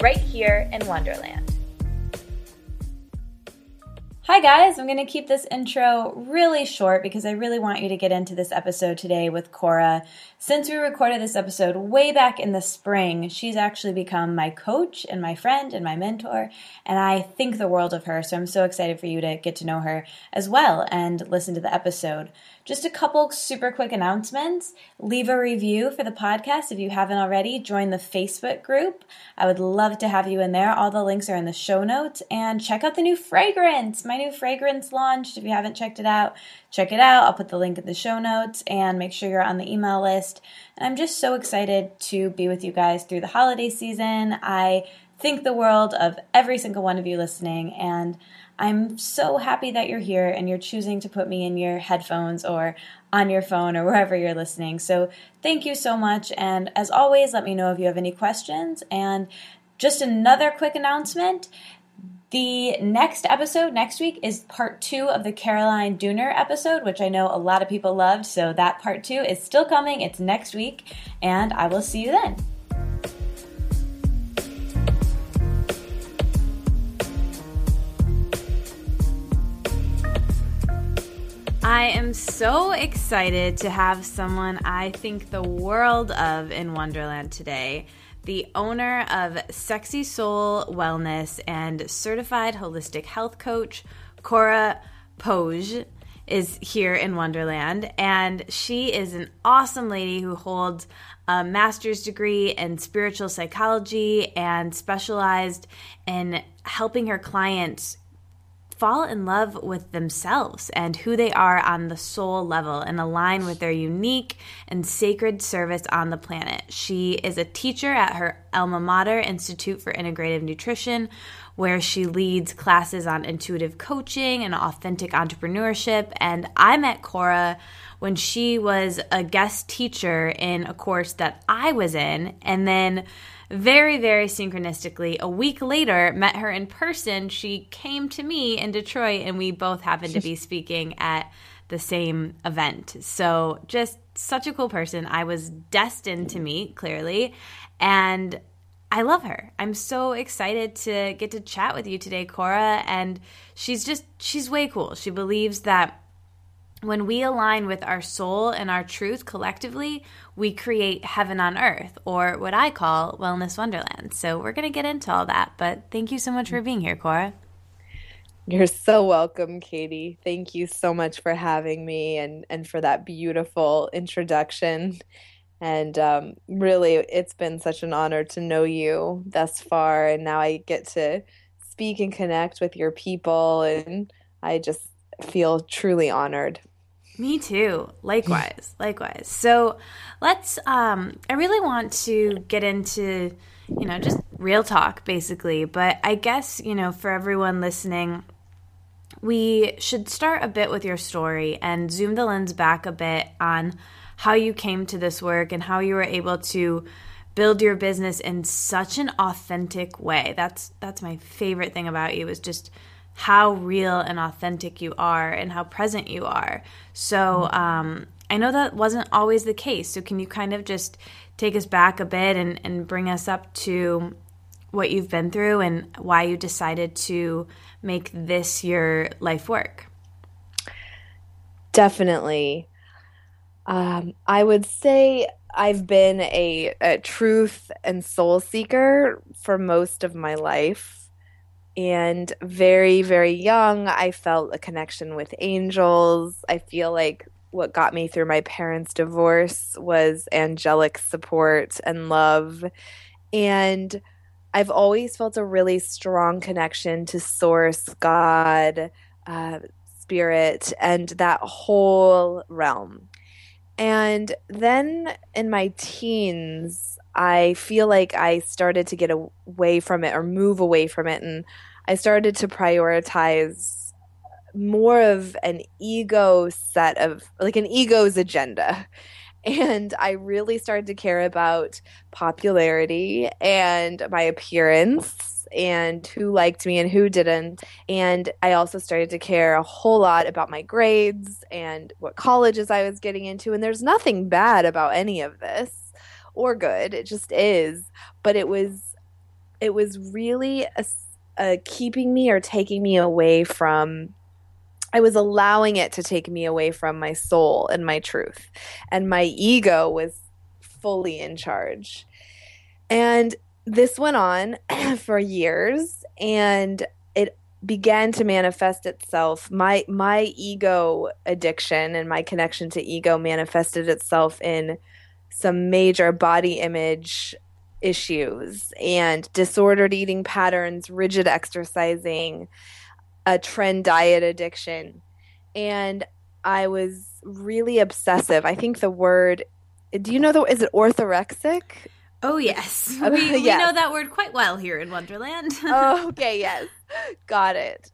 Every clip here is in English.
right here in Wonderland. Hi, guys. I'm going to keep this intro really short because I really want you to get into this episode today with Cora. Since we recorded this episode way back in the spring, she's actually become my coach and my friend and my mentor, and I think the world of her. So I'm so excited for you to get to know her as well and listen to the episode. Just a couple super quick announcements. Leave a review for the podcast if you haven't already. Join the Facebook group. I would love to have you in there. All the links are in the show notes. And check out the new fragrance. My new fragrance launched. If you haven't checked it out, check it out. I'll put the link in the show notes and make sure you're on the email list. And I'm just so excited to be with you guys through the holiday season. I think the world of every single one of you listening. And I'm so happy that you're here and you're choosing to put me in your headphones or on your phone or wherever you're listening. So, thank you so much. And as always, let me know if you have any questions. And just another quick announcement the next episode next week is part two of the Caroline Dooner episode, which I know a lot of people loved. So, that part two is still coming. It's next week. And I will see you then. I am so excited to have someone I think the world of in Wonderland today. The owner of Sexy Soul Wellness and certified holistic health coach, Cora Poage, is here in Wonderland. And she is an awesome lady who holds a master's degree in spiritual psychology and specialized in helping her clients fall in love with themselves and who they are on the soul level and align with their unique and sacred service on the planet. She is a teacher at her alma mater, Institute for Integrative Nutrition, where she leads classes on intuitive coaching and authentic entrepreneurship. And I met Cora when she was a guest teacher in a course that I was in. And then very, very synchronistically, a week later, met her in person. She came to me in Detroit, and we both happened to be speaking at the same event. So, just such a cool person. I was destined to meet, clearly. And I love her. I'm so excited to get to chat with you today, Cora. And she's just, she's way cool. She believes that when we align with our soul and our truth collectively, we create heaven on earth, or what I call wellness wonderland. So we're going to get into all that. But thank you so much for being here, Cora. You're so welcome, Katie. Thank you so much for having me and, and for that beautiful introduction. And um, really, it's been such an honor to know you thus far. And now I get to speak and connect with your people. And I just feel truly honored. Me too. Likewise. likewise. So let's um I really want to get into, you know, just real talk basically, but I guess, you know, for everyone listening, we should start a bit with your story and zoom the lens back a bit on how you came to this work and how you were able to build your business in such an authentic way. That's that's my favorite thing about you is just how real and authentic you are and how present you are. So um, I know that wasn't always the case. So can you kind of just take us back a bit and, and bring us up to what you've been through and why you decided to make this your life work? Definitely. Um, I would say I've been a, a truth and soul seeker for most of my life and very very young i felt a connection with angels i feel like what got me through my parents divorce was angelic support and love and i've always felt a really strong connection to source god uh, spirit and that whole realm And then in my teens, I feel like I started to get away from it or move away from it. And I started to prioritize more of an ego set of like an ego's agenda. And I really started to care about popularity and my appearance and who liked me and who didn't. And I also started to care a whole lot about my grades and what colleges I was getting into. And there's nothing bad about any of this or good. It just is. But it was it was really a, a keeping me or taking me away from I was allowing it to take me away from my soul and my truth. And my ego was fully in charge. And this went on for years and it began to manifest itself my my ego addiction and my connection to ego manifested itself in some major body image issues and disordered eating patterns rigid exercising a trend diet addiction and i was really obsessive i think the word do you know the is it orthorexic Oh yes, we, we yes. know that word quite well here in Wonderland. oh, okay, yes, got it.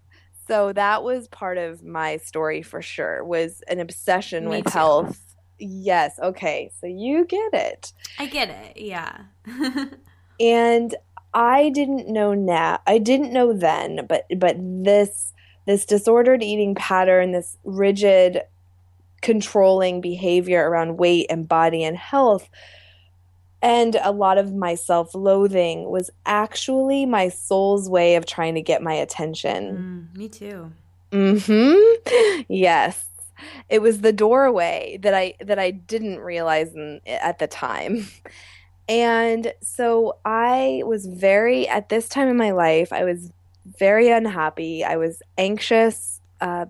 So that was part of my story for sure. Was an obsession Me with too. health. Yes. Okay. So you get it. I get it. Yeah. and I didn't know now. I didn't know then, but but this this disordered eating pattern, this rigid controlling behavior around weight and body and health and a lot of my self loathing was actually my soul's way of trying to get my attention. Mm, me too. hmm. Yes. It was the doorway that I that I didn't realize in, at the time. And so I was very at this time in my life, I was very unhappy. I was anxious. Uh,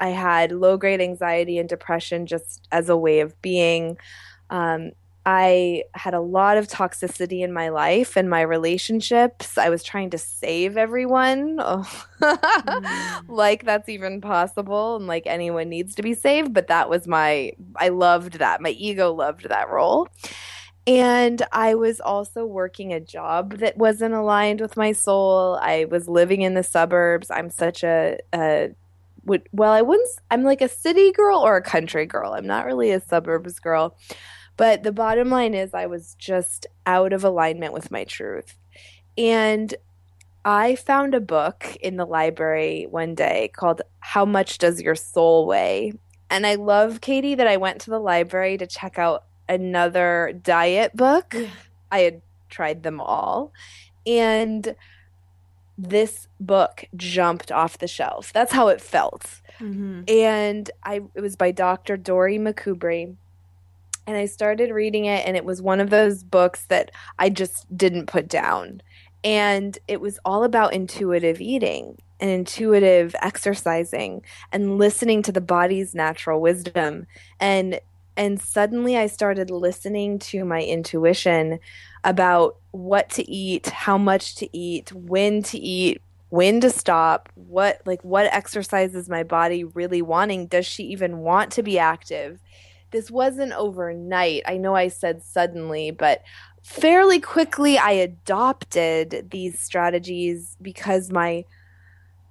I had low grade anxiety and depression just as a way of being. Um, I had a lot of toxicity in my life and my relationships. I was trying to save everyone. Oh. mm. like that's even possible and like anyone needs to be saved, but that was my I loved that. My ego loved that role. And I was also working a job that wasn't aligned with my soul. I was living in the suburbs. I'm such a, a well, I wouldn't I'm like a city girl or a country girl. I'm not really a suburbs girl. But the bottom line is, I was just out of alignment with my truth. And I found a book in the library one day called How Much Does Your Soul Weigh? And I love, Katie, that I went to the library to check out another diet book. Yeah. I had tried them all. And this book jumped off the shelf. That's how it felt. Mm-hmm. And I it was by Dr. Dorie McCubbrey and I started reading it, and it was one of those books that I just didn't put down. And it was all about intuitive eating and intuitive exercising and listening to the body's natural wisdom. And and suddenly I started listening to my intuition about what to eat, how much to eat, when to eat, when to stop, what like what exercises my body really wanting? Does she even want to be active? This wasn't overnight. I know I said suddenly, but fairly quickly I adopted these strategies because my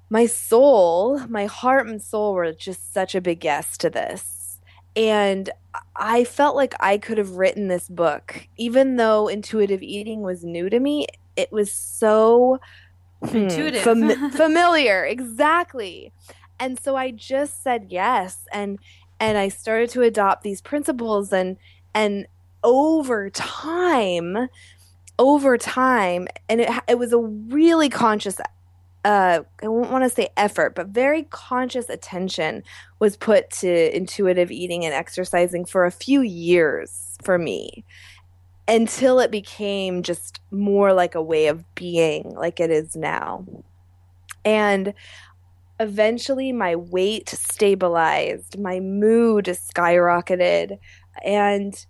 my soul, my heart and soul were just such a big yes to this. And I felt like I could have written this book even though intuitive eating was new to me. It was so hmm, intuitive fam- familiar exactly and so i just said yes and and I started to adopt these principles and and over time over time and it it was a really conscious uh, I won't want to say effort, but very conscious attention was put to intuitive eating and exercising for a few years for me until it became just more like a way of being like it is now. And eventually my weight stabilized, my mood skyrocketed, and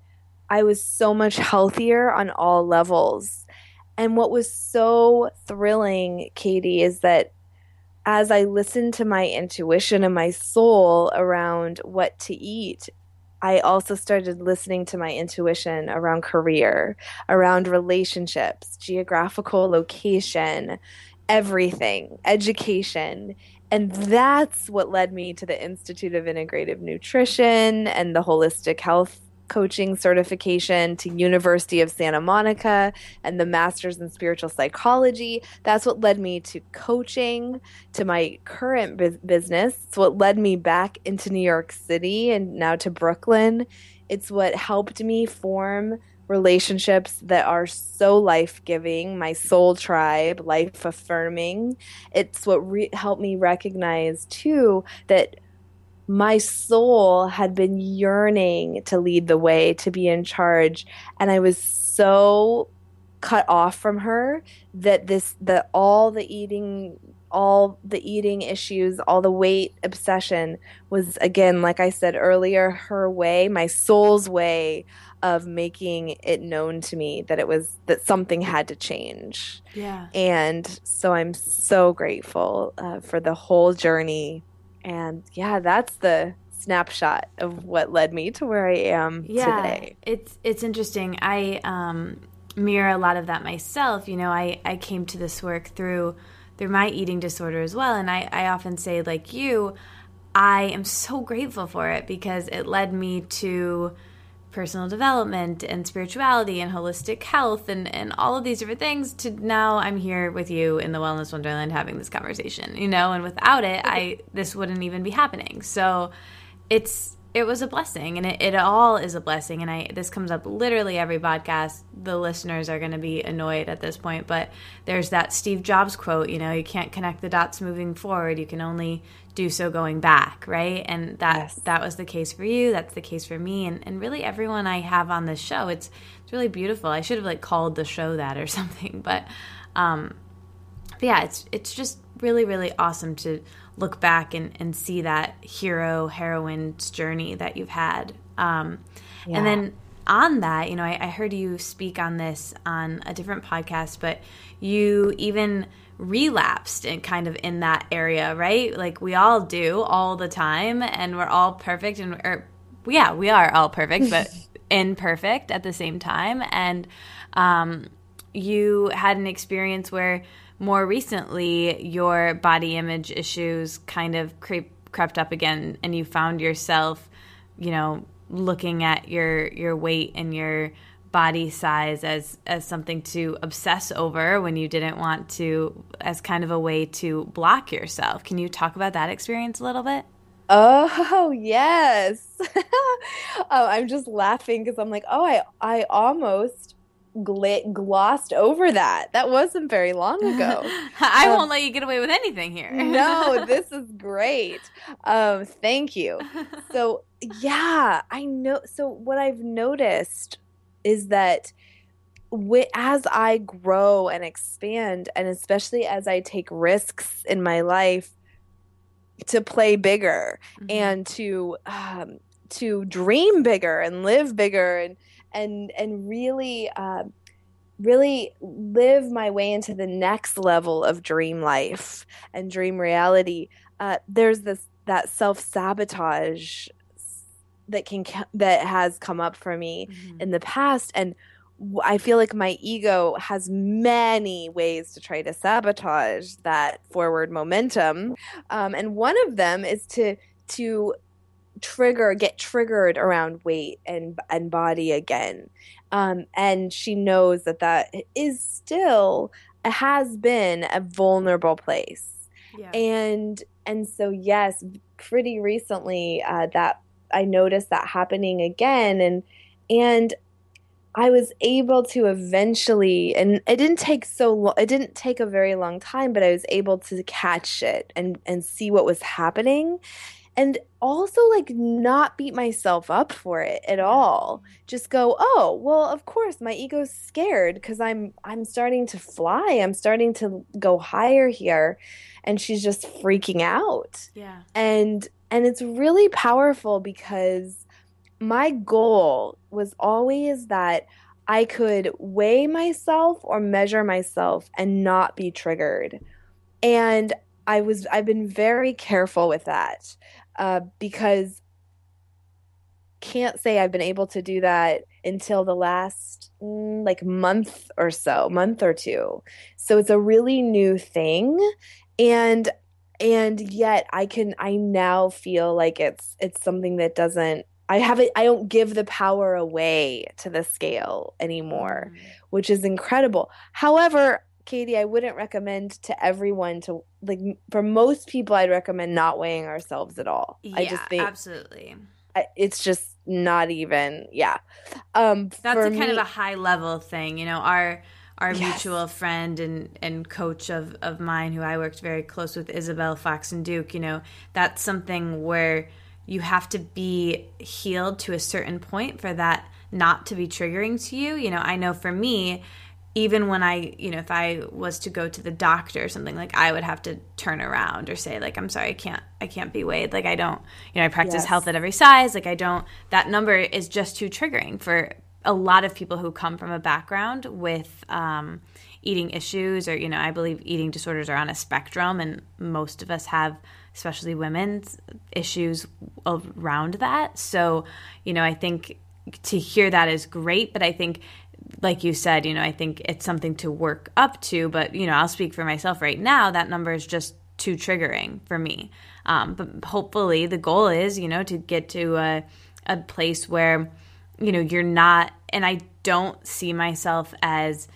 I was so much healthier on all levels. And what was so thrilling, Katie, is that as I listened to my intuition and my soul around what to eat, I also started listening to my intuition around career, around relationships, geographical location, everything, education. And that's what led me to the Institute of Integrative Nutrition and the Holistic Health coaching certification to University of Santa Monica and the masters in spiritual psychology. That's what led me to coaching, to my current bu- business. It's what led me back into New York City and now to Brooklyn. It's what helped me form relationships that are so life-giving, my soul tribe, life affirming. It's what re- helped me recognize too that my soul had been yearning to lead the way, to be in charge. And I was so cut off from her that this, that all the eating, all the eating issues, all the weight obsession was, again, like I said earlier, her way, my soul's way of making it known to me that it was that something had to change. Yeah. And so I'm so grateful uh, for the whole journey and yeah, that's the snapshot of what led me to where I am yeah, today. It's it's interesting. I um, mirror a lot of that myself. You know, I, I came to this work through through my eating disorder as well. And I, I often say, like you, I am so grateful for it because it led me to personal development and spirituality and holistic health and, and all of these different things to now I'm here with you in the wellness wonderland having this conversation, you know, and without it, I this wouldn't even be happening. So it's it was a blessing and it, it all is a blessing and i this comes up literally every podcast. The listeners are going to be annoyed at this point but there's that steve jobs quote you know you can't connect the dots moving forward you can only do so going back right? And that yes. that was the case for you that's the case for me and, and really everyone i have on this show it's it's really beautiful. I should have like called the show that or something but um but yeah it's it's just really really awesome to look back and, and see that hero heroine's journey that you've had. Um, yeah. and then on that you know I, I heard you speak on this on a different podcast but you even relapsed and kind of in that area right? Like we all do all the time and we're all perfect and or yeah we are all perfect but imperfect at the same time. And um, you had an experience where more recently your body image issues kind of creep, crept up again and you found yourself you know looking at your your weight and your body size as as something to obsess over when you didn't want to as kind of a way to block yourself. Can you talk about that experience a little bit? Oh yes, oh, I'm just laughing because I'm like, oh, I I almost gl- glossed over that. That wasn't very long ago. I um, won't let you get away with anything here. no, this is great. Um, thank you. So, yeah, I know. So, what I've noticed is that as I grow and expand, and especially as I take risks in my life to play bigger mm-hmm. and to um, to dream bigger and live bigger and and and really uh, really live my way into the next level of dream life and dream reality uh, there's this that self sabotage that can that has come up for me mm-hmm. in the past and I feel like my ego has many ways to try to sabotage that forward momentum, um, and one of them is to to trigger get triggered around weight and and body again um, and she knows that that is still has been a vulnerable place yeah. and and so yes pretty recently uh, that i noticed that happening again and and I was able to eventually, and it didn't take so long. It didn't take a very long time, but I was able to catch it and and see what was happening, and also like not beat myself up for it at all. Just go oh well of course my ego's scared because i'm i'm starting to fly. I'm starting to go higher here. And she's just freaking out. Yeah. And and it's really powerful because my goal was always that i could weigh myself or measure myself and not be triggered. And i was i've been very careful with that uh, because can't say I've been able to do that until the last mm, like month or so, month or two. So it's a really new thing and and yet I can I now feel like it's it's something that doesn't I haven't I don't give the power away to the scale anymore, mm. which is incredible. However, Katie, I wouldn't recommend to everyone to like for most people I'd recommend not weighing ourselves at all. Yeah, I just think absolutely. It's just not even yeah. Um That's a me, kind of a high level thing, you know, our our yes. mutual friend and, and coach of, of mine who I worked very close with, Isabel Foxen Duke, you know, that's something where you have to be healed to a certain point for that not to be triggering to you. You know, I know for me, even when I, you know, if I was to go to the doctor or something, like I would have to turn around or say, like, I'm sorry, I can't, I can't be weighed. Like, I don't, you know, I practice yes. health at every size. Like, I don't, that number is just too triggering for a lot of people who come from a background with um, eating issues or, you know, I believe eating disorders are on a spectrum and most of us have, especially women's issues around that. So, you know, I think to hear that is great, but I think like you said, you know, I think it's something to work up to, but you know, I'll speak for myself right now. That number is just too triggering for me. Um, but hopefully, the goal is, you know, to get to a, a place where, you know, you're not, and I don't see myself as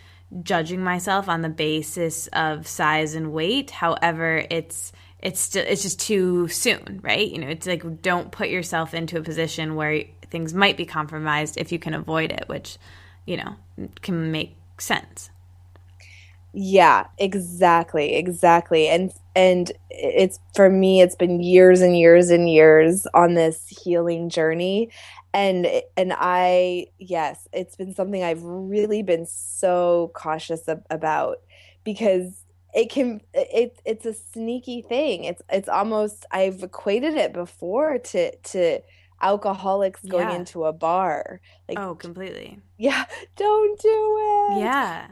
judging myself on the basis of size and weight. However, it's it's still it's just too soon, right? You know, it's like don't put yourself into a position where things might be compromised if you can avoid it, which you know, can make sense. Yeah, exactly, exactly. And and it's for me it's been years and years and years on this healing journey and and I yes, it's been something I've really been so cautious about because it can it it's a sneaky thing. It's it's almost I've equated it before to to alcoholics going yeah. into a bar. Like Oh, completely. Yeah, don't do it. Yeah.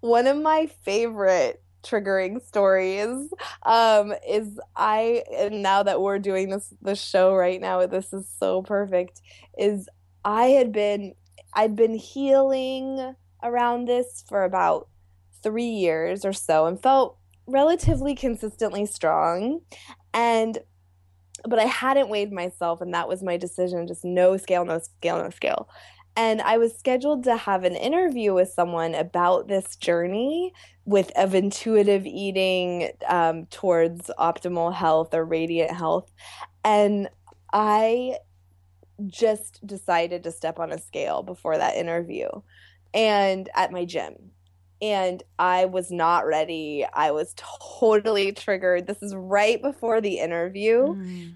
One of my favorite triggering stories um is I and now that we're doing this the show right now this is so perfect is I had been I'd been healing around this for about 3 years or so and felt relatively consistently strong and but I hadn't weighed myself, and that was my decision just no scale, no scale, no scale. And I was scheduled to have an interview with someone about this journey with of intuitive eating um, towards optimal health or radiant health. And I just decided to step on a scale before that interview and at my gym and I was not ready. I was totally triggered. This is right before the interview. Mm.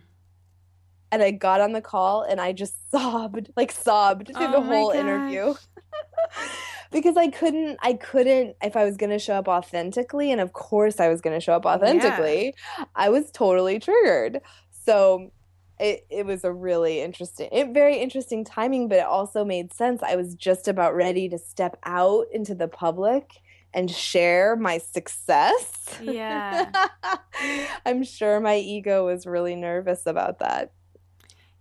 And I got on the call and I just sobbed, like sobbed through oh the whole gosh. interview. because I couldn't I couldn't if I was going to show up authentically and of course I was going to show up authentically. Yeah. I was totally triggered. So it, it was a really interesting it very interesting timing but it also made sense. I was just about ready to step out into the public and share my success. Yeah. I'm sure my ego was really nervous about that.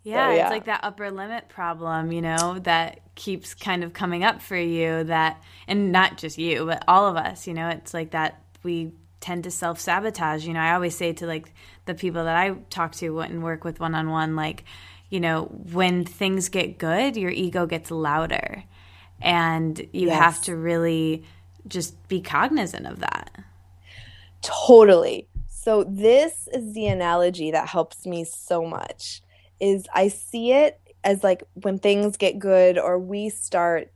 Yeah, so, yeah, it's like that upper limit problem, you know, that keeps kind of coming up for you that and not just you, but all of us, you know, it's like that we tend to self sabotage. You know, I always say to like the people that I talk to and work with one on one, like, you know, when things get good, your ego gets louder. And you yes. have to really just be cognizant of that. Totally. So this is the analogy that helps me so much is I see it as like when things get good or we start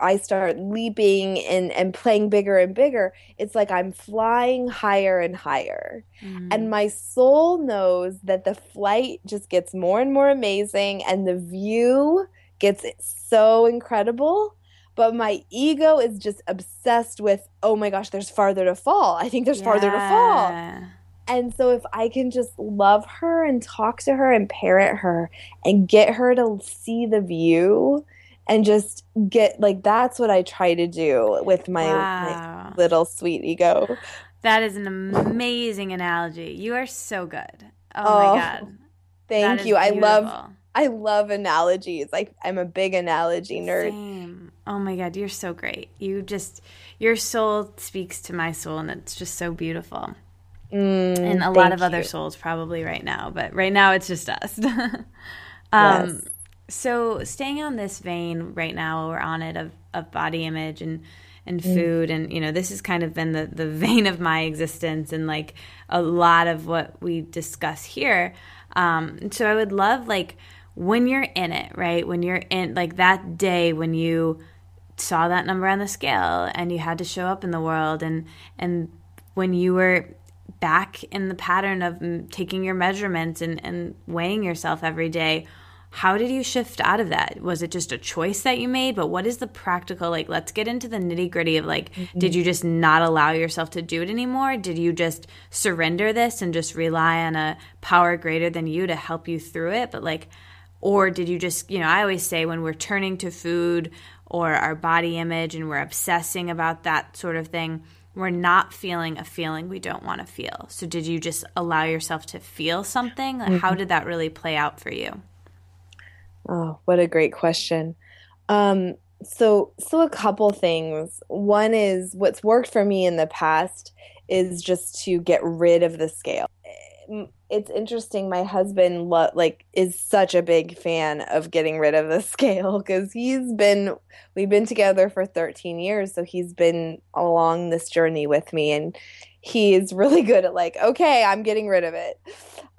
I start leaping and, and playing bigger and bigger, it's like I'm flying higher and higher. Mm. And my soul knows that the flight just gets more and more amazing and the view gets so incredible. But my ego is just obsessed with, oh my gosh, there's farther to fall. I think there's yeah. farther to fall. And so if I can just love her and talk to her and parent her and get her to see the view and just get like that's what I try to do with my, wow. my little sweet ego. That is an amazing analogy. You are so good. Oh, oh my god. Thank you. I love I love analogies. Like I'm a big analogy nerd. Same. Oh my god, you're so great. You just your soul speaks to my soul, and it's just so beautiful. Mm, and a lot of other souls probably right now, but right now it's just us. um, Yes. So staying on this vein right now, we're on it of, of body image and and Mm. food, and you know this has kind of been the the vein of my existence, and like a lot of what we discuss here. Um, so I would love like when you're in it, right? When you're in like that day when you saw that number on the scale and you had to show up in the world and and when you were back in the pattern of taking your measurements and, and weighing yourself every day how did you shift out of that? Was it just a choice that you made? But what is the practical like let's get into the nitty gritty of like mm-hmm. did you just not allow yourself to do it anymore? Did you just surrender this and just rely on a power greater than you to help you through it? But like or did you just you know i always say when we're turning to food or our body image and we're obsessing about that sort of thing we're not feeling a feeling we don't want to feel. So did you just allow yourself to feel something? Like, how mm-hmm. did that really play out for you Oh, what a great question. Um, so so a couple things. One is what's worked for me in the past is just to get rid of the scale. Mm, It's interesting. My husband lo like is such a big fan of getting rid of the scale because he's been we've been together for 13 years, so he's been along this journey with me and he is really good at like, okay, I'm getting rid of it.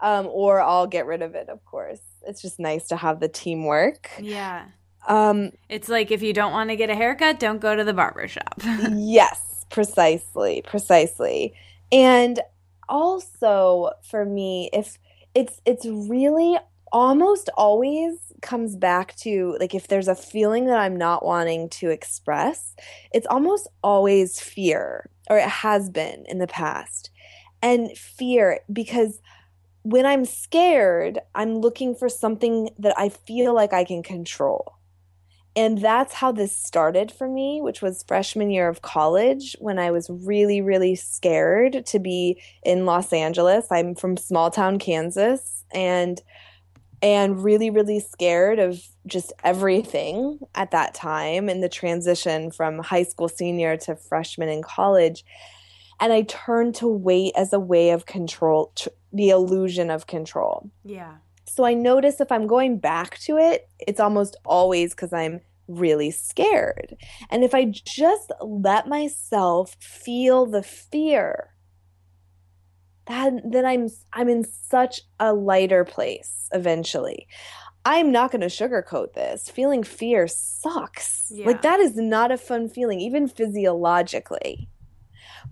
Um, or I'll get rid of it, of course. It's just nice to have the teamwork. yeah Um, it's like if you don't want to get a haircut don't go to the barber shop yes, precisely, precisely. And also for me, if it's it's really almost always comes back to like if there's a feeling that I'm not wanting to express, it's almost always fear, or it has been in the past. And fear because when I'm scared, I'm looking for something that I feel like I can control. And that's how this started for me, which was freshman year of college when I was really, really scared to be in Los Angeles. I'm from small town Kansas and and really, really scared of just everything at that time in the transition from high school senior to freshman in college. And I turn to weight as a way of control, tr- the illusion of control. yeah So I notice if I'm going back to it, it's almost always because I'm really scared. And if I just let myself feel the fear, then then I'm I'm in such a lighter place eventually. I'm not going to sugarcoat this. Feeling fear sucks. Yeah. Like that is not a fun feeling even physiologically.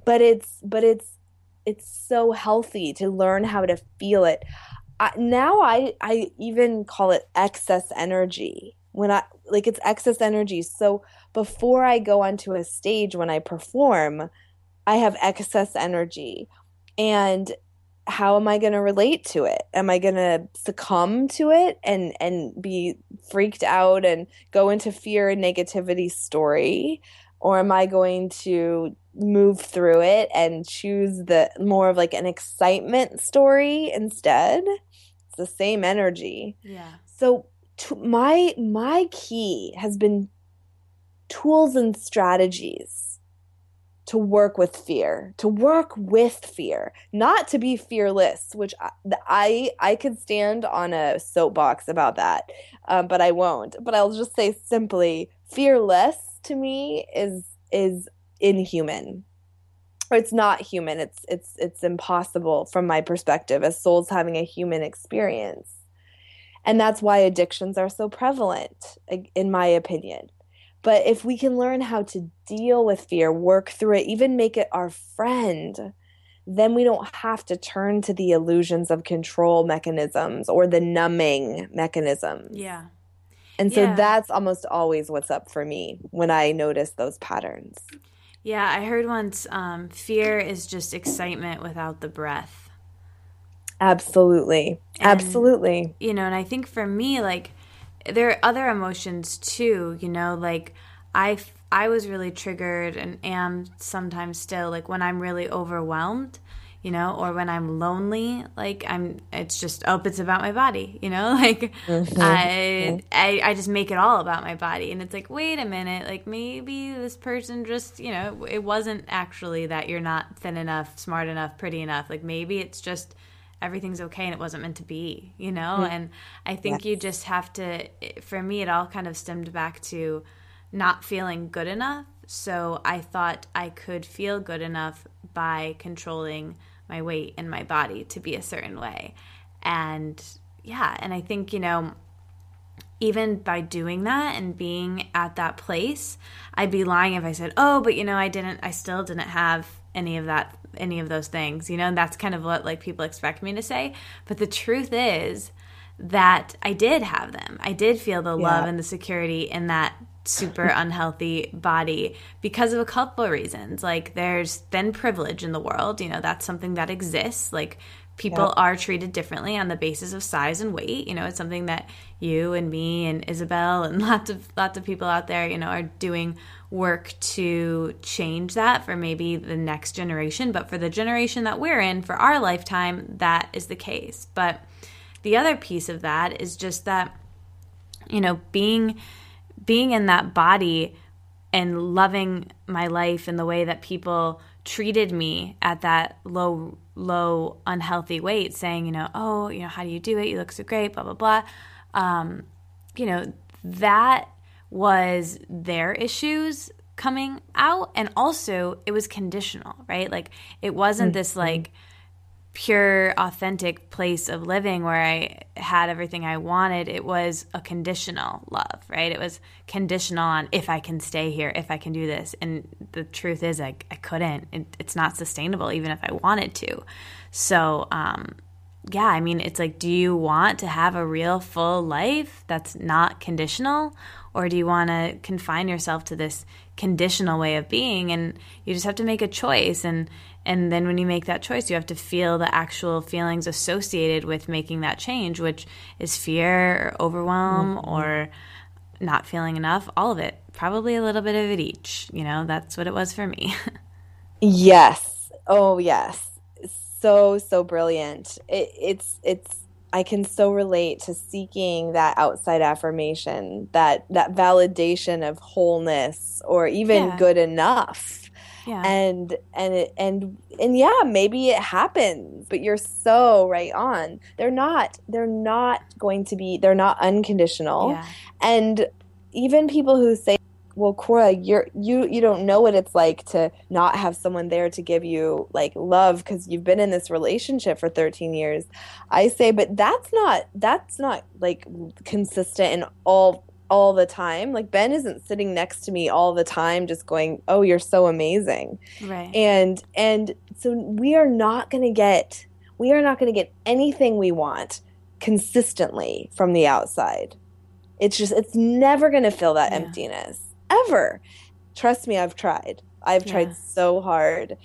But it's but it's it's so healthy to learn how to feel it. I, now I I even call it excess energy when I like it's excess energy. So before I go onto a stage when I perform, I have excess energy. And how am I going to relate to it? Am I going to succumb to it and and be freaked out and go into fear and negativity story or am I going to move through it and choose the more of like an excitement story instead? It's the same energy. yeah So to, my my key has been tools and strategies to work with fear, to work with fear, not to be fearless, which I I, I could stand on a soapbox about that, um, but I won't. But I'll just say simply, fearless to me is is inhuman. Or it's not human. It's it's it's impossible from my perspective as souls having a human experience. And that's why addictions are so prevalent in my opinion. But if we can learn how to deal with fear work through it even make it our friend then we don't have to turn to the illusions of control mechanisms or the numbing mechanisms yeah. And so Yeah. that's almost always what's up for me when i notice those patterns Yeah, I heard once um, fear is just excitement without the breath. absolutely And- absolutely You know, and I think for me, like, there are other emotions too, you know, like I, I was really triggered and am sometimes still, like when I'm really overwhelmed, you know, or when I'm lonely, like I'm, it's just, oh, it's about my body, you know, like mm-hmm. I, I, I just make it all about my body. And it's like, wait a minute, like maybe this person just, you know, it wasn't actually that you're not thin enough, smart enough, pretty enough. Like maybe it's just, everything's okay and it wasn't meant to be, you know? Mm-hmm. And I think yes. you just have to, for me, it all kind of stemmed back to not feeling good enough. So I thought I could feel good enough by controlling my weight and my body to be a certain way. And yeah, and I think, you know, even by doing that and being at that place, I'd be lying if I said, "Oh, but you know, I didn't I still didn't have any of that any of those things." You know, and that's kind of what like people expect me to say, but the truth is that I did have them. I did feel the yeah. love and the security in that super unhealthy body because of a couple of reasons. Like there's been privilege in the world, you know, that's something that exists. Like people yep. are treated differently on the basis of size and weight. You know, it's something that you and me and Isabel and lots of lots of people out there, you know, are doing work to change that for maybe the next generation, but for the generation that we're in, for our lifetime, that is the case. But the other piece of that is just that you know, being being in that body and loving my life in the way that people treated me at that low low unhealthy weight saying you know oh you know how do you do it? You look so great blah blah blah. Um, you know that was their issues coming out and also it was conditional right? Like it wasn't mm-hmm. this like pure, authentic place of living where I had everything I wanted, it was a conditional love, right? It was conditional on if I can stay here, if I can do this. And the truth is, I, I couldn't. It, it's not sustainable, even if I wanted to. So, um, yeah, I mean, it's like, do you want to have a real full life that's not conditional? Or do you want to confine yourself to this conditional way of being? And you just have to make a choice. And and then when you make that choice, you have to feel the actual feelings associated with making that change, which is fear or overwhelm mm-hmm. or not feeling enough, all of it. Probably a little bit of it each. You know, that's what it was for me. yes. Oh, yes. So, so brilliant. It, it's, it's, I can so relate to seeking that outside affirmation, that that validation of wholeness or even yeah. good enough yeah. and and it, and and yeah maybe it happens but you're so right on they're not they're not going to be they're not unconditional yeah. and even people who say well cora you're you you don't know what it's like to not have someone there to give you like love because you've been in this relationship for 13 years i say but that's not that's not like consistent in all all the time. Like Ben isn't sitting next to me all the time just going, "Oh, you're so amazing." Right. And and so we are not going to get we are not going to get anything we want consistently from the outside. It's just it's never going to fill that yeah. emptiness ever. Trust me, I've tried. I've yeah. tried so hard.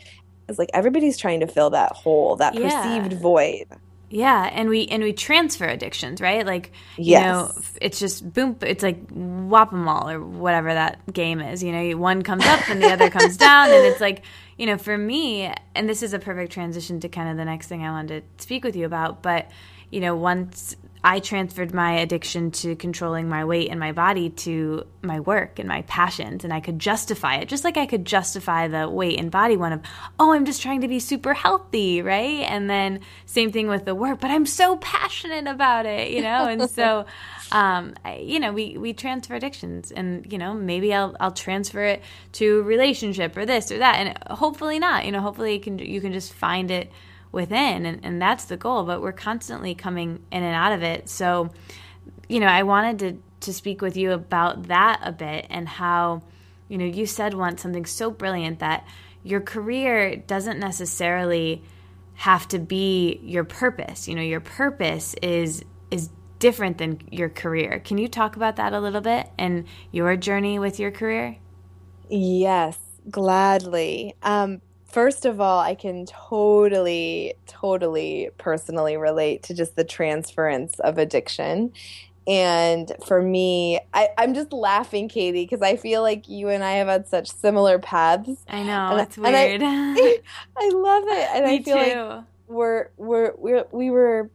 It's like everybody's trying to fill that hole, that yeah. perceived void. Yeah, and we and we transfer addictions, right? Like you yes. know, it's just boom. It's like whop all or whatever that game is. You know, one comes up and the other comes down, and it's like you know, for me, and this is a perfect transition to kind of the next thing I wanted to speak with you about. But you know, once I transferred my addiction to controlling my weight and my body to my work and my passions, and I could justify it, just like I could justify the weight and body one of, oh, I'm just trying to be super healthy, right? And then same thing with the work, but I'm so passionate about it, you know? And so, um, I, you know, we, we transfer addictions, and, you know, maybe I'll, I'll transfer it to relationship or this or that, and hopefully not, you know, hopefully you can, you can just find it within and, and that's the goal but we're constantly coming in and out of it. So you know i wanted to to speak with you about that a bit and how you know you said once something so brilliant that your career doesn't necessarily have to be your purpose. You know your purpose is is different than your career. Can you talk about that a little bit and your journey with your career? Yes gladly. Um, First of all, I can totally, totally personally relate to just the transference of addiction. And for me, I, I'm just laughing, Katie, because I feel like you and I have had such similar paths. I know And- it's weird. I, I love it, and Me I feel like we're we're we're we were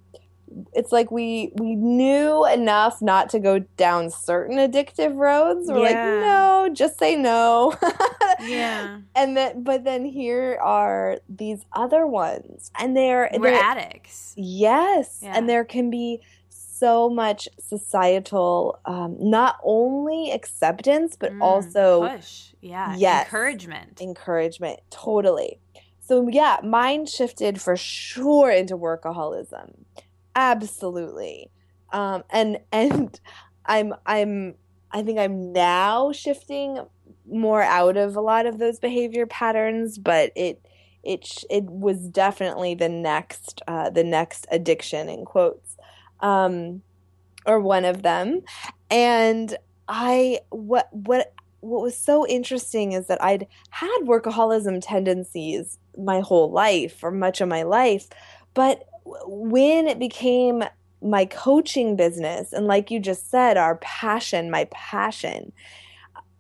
it's like we we knew enough not to go down certain addictive roads we're like no just say no yeah, and then but then here are these other ones and they're, we're they're addicts. yes Yeah. and there can be so much societal um, not only acceptance but Mm, also push. Yeah, Yes. encouragement. encouragement totally so yeah mine shifted for sure into workaholism absolutely um and and i'm i'm i think i'm now shifting more out of a lot of those behavior patterns but it it it was definitely the next uh the next addiction in quotes um or one of them and i what what what was so interesting is that I'd had workaholism tendencies my whole life or much of my life. But when it became my coaching business, and like you just said, our passion, my passion,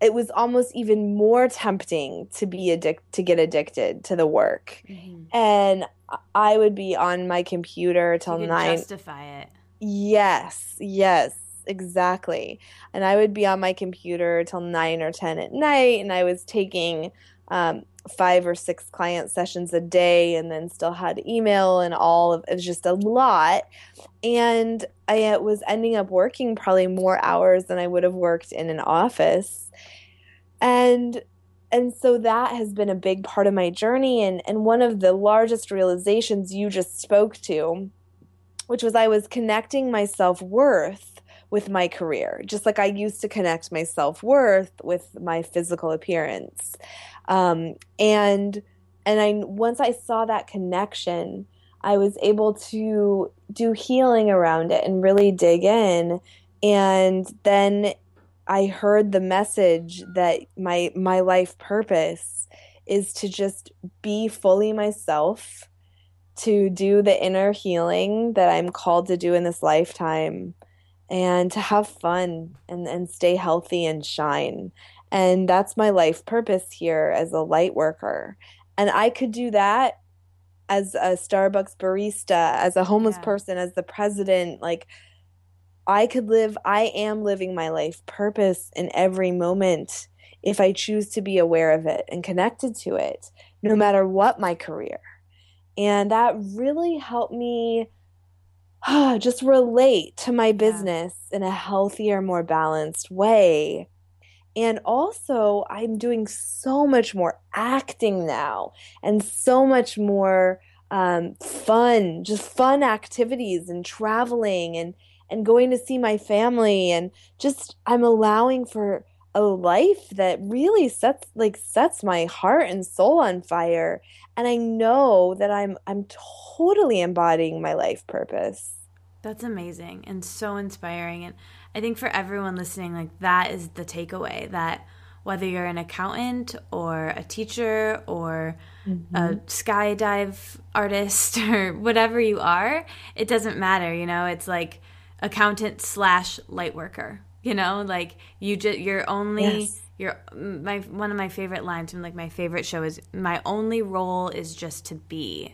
it was almost even more tempting to be addicted to get addicted to the work. Mhm. And I would be on my computer till nine. justify it. Yes, yes, exactly. And I would be on my computer till nine or 10 at night, and I was taking um, five or six client sessions a day, and then still had email and all of it was just a lot. And I uh, was ending up working probably more hours than I would have worked in an office. And and so that has been a big part of my journey and and one of the largest realizations you just spoke to which was I was connecting my self worth with my career, just like I used to connect my self worth with my physical appearance. Um, and and I once I saw that connection, I was able to do healing around it and really dig in. And then I heard the message that my my life purpose is to just be fully myself to do the inner healing that I'm called to do in this lifetime and to have fun and, and stay healthy and shine. And that's my life purpose here as a light worker. And I could do that as a Starbucks barista, as a homeless Yeah. person, as the president. Like, I could live, I am living my life purpose in every moment if I choose to be aware of it and connected to it, no matter what my career. And that really helped me just relate to my business in a healthier, more balanced way. And also, I'm doing so much more acting now and so much more um, fun, just fun activities and traveling and, and going to see my family. And just, I'm allowing for a life that really sets like sets my heart and soul on fire and i know that i'm i'm totally embodying my life purpose That's amazing and so inspiring. And I think for everyone listening, like that is the takeaway that whether you're an accountant or a teacher or a mm-hmm. skydive artist or whatever you are, it doesn't matter. You know, it's like accountant slash light worker. You know, like you just you're only Yes. you're my one of my favorite lines from like my favorite show is my only role is just to be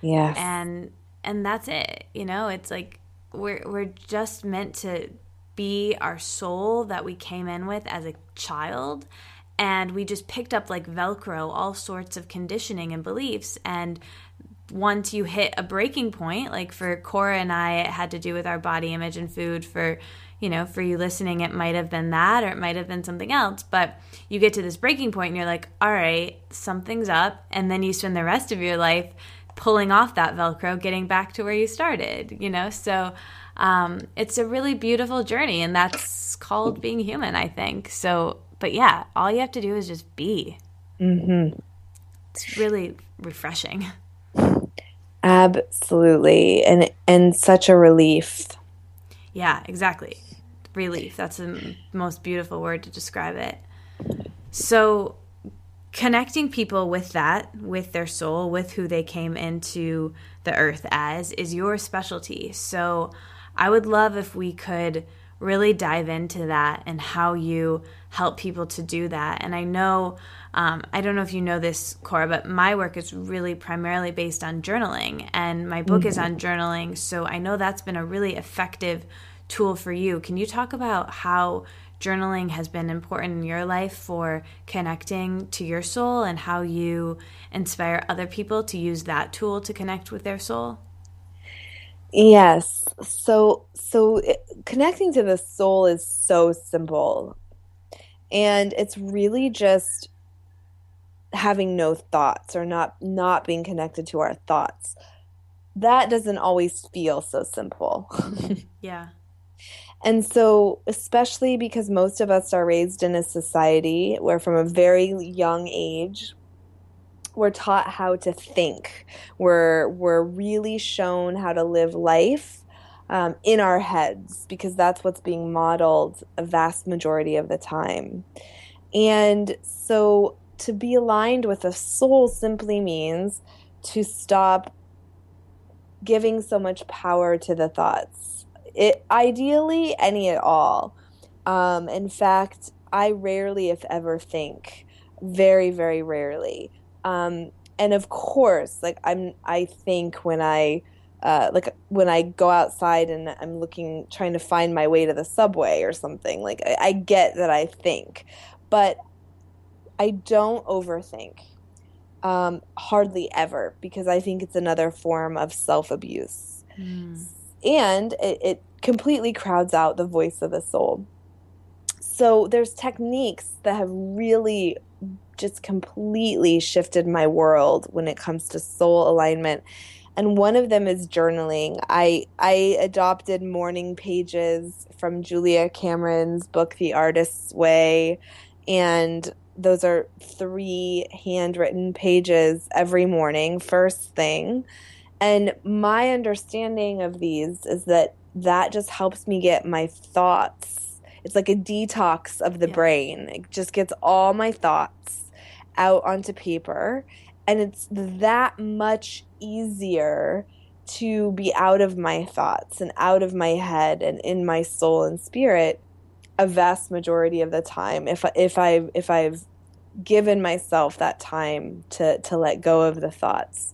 yes and and that's it you know it's like we're we're just meant to be our soul that we came in with as a child. And we just picked up like velcro all sorts of conditioning and beliefs. And once you hit a breaking point like for Cora and I it had to do with our body image and food for you know for you listening it might have been that or it might have been something else. But you get to this breaking point and you're like all right something's up. And then you spend the rest of your life pulling off that velcro getting back to where you started you know so um, it's a really beautiful journey and that's called being human i think so but yeah all you have to do is just be mm-hmm. it's really refreshing absolutely and and such a relief Yeah, exactly. Relief. That's the most beautiful word to describe it. So, connecting people with that, with their soul, with who they came into the earth as, is your specialty. So, I would love if we could really dive into that and how you help people to do that. And I know, um, I don't know if you know this, Cora, but my work is really primarily based on journaling, and my book mm-hmm. is on journaling. So I know that's been a really effective tool for you. Can you talk about how journaling has been important in your life for connecting to your soul and how you inspire other people to use that tool to connect with their soul? Yes. So so it, connecting to the soul is so simple. And it's really just having no thoughts or not not being connected to our thoughts. That doesn't always feel so simple. yeah. And so, especially because most of us are raised in a society where, from a very young age, we're taught how to think. We're we're really shown how to live life um, in our heads because that's what's being modeled a vast majority of the time. And so, to be aligned with the soul simply means to stop giving so much power to the thoughts. It ideally any at all. Um, in fact, I rarely, if ever, think. Very, very rarely. Um, and of course, like I'm, I think when I, uh, like when I go outside and I'm looking, trying to find my way to the subway or something, like I, I get that I think, but I don't overthink. Um, hardly ever, because I think it's another form of self abuse. Mm. And it, it completely crowds out the voice of the soul. So there's techniques that have really just completely shifted my world when it comes to soul alignment and one of them is journaling. I I adopted morning pages from Julia Cameron's book The Artist's Way and those are three handwritten pages every morning first thing. And my understanding of these is that that just helps me get my thoughts. It's like a detox of the yeah. brain. It just gets all my thoughts out onto paper and it's that much easier to be out of my thoughts and out of my head and in my soul and spirit a vast majority of the time if if I if I've given myself that time to to let go of the thoughts.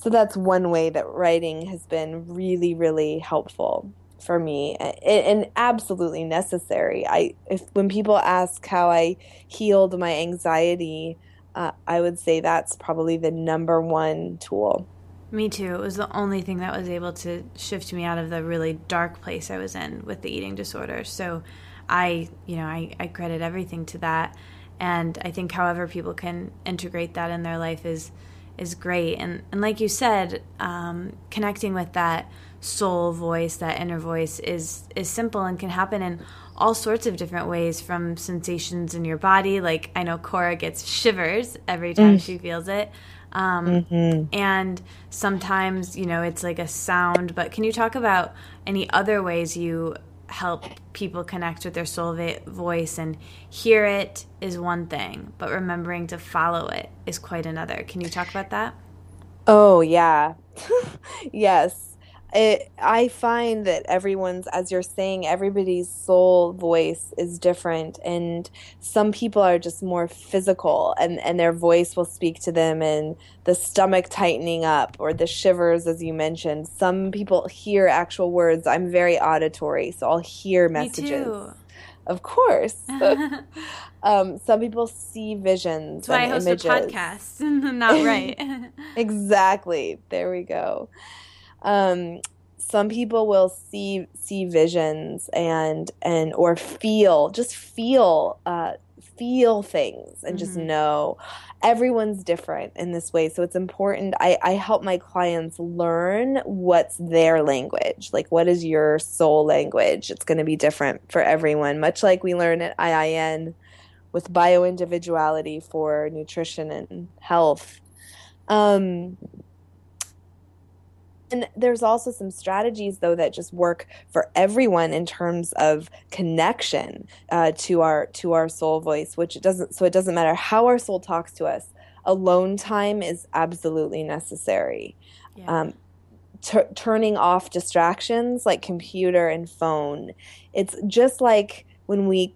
So that's one way that writing has been really really helpful for me and, and absolutely necessary. I if when people ask how I healed my anxiety uh, I would say that's probably the number one tool. Me too. It was the only thing that was able to shift me out of the really dark place I was in with the eating disorder. So I, you know, I, I credit everything to that. And I think however people can integrate that in their life is is great. And and like you said, um, connecting with that soul voice, that inner voice is is simple and can happen in all sorts of different ways from sensations in your body. Like I know Cora gets shivers every time mm. she feels it. Um, mm-hmm. And sometimes, you know, it's like a sound. But can you talk about any other ways you help people connect with their soul voice and hear it is one thing, but remembering to follow it is quite another. Can you talk about that? Oh, yeah. yes it, I find that everyone's, as you're saying, everybody's soul voice is different, and some people are just more physical, and and their voice will speak to them, and the stomach tightening up or the shivers, as you mentioned. Some people hear actual words. I'm very auditory, so I'll hear messages. Of course. um, some people see visions. That's why I host images. a podcast. Not right. exactly. There we go um, some people will see see visions and and or feel just feel uh, feel things and mm-hmm. just know everyone's different in this way. So it's important I, I help my clients learn what's their language. Like what is your soul language? It's going to be different for everyone much like we learn at iin with bio individuality for nutrition and health. Um, and there's also some strategies though that just work for everyone in terms of connection uh, to our to our soul voice which it doesn't so it doesn't matter how our soul talks to us alone time is absolutely necessary yeah. um, t- turning off distractions like computer and phone. It's just like when we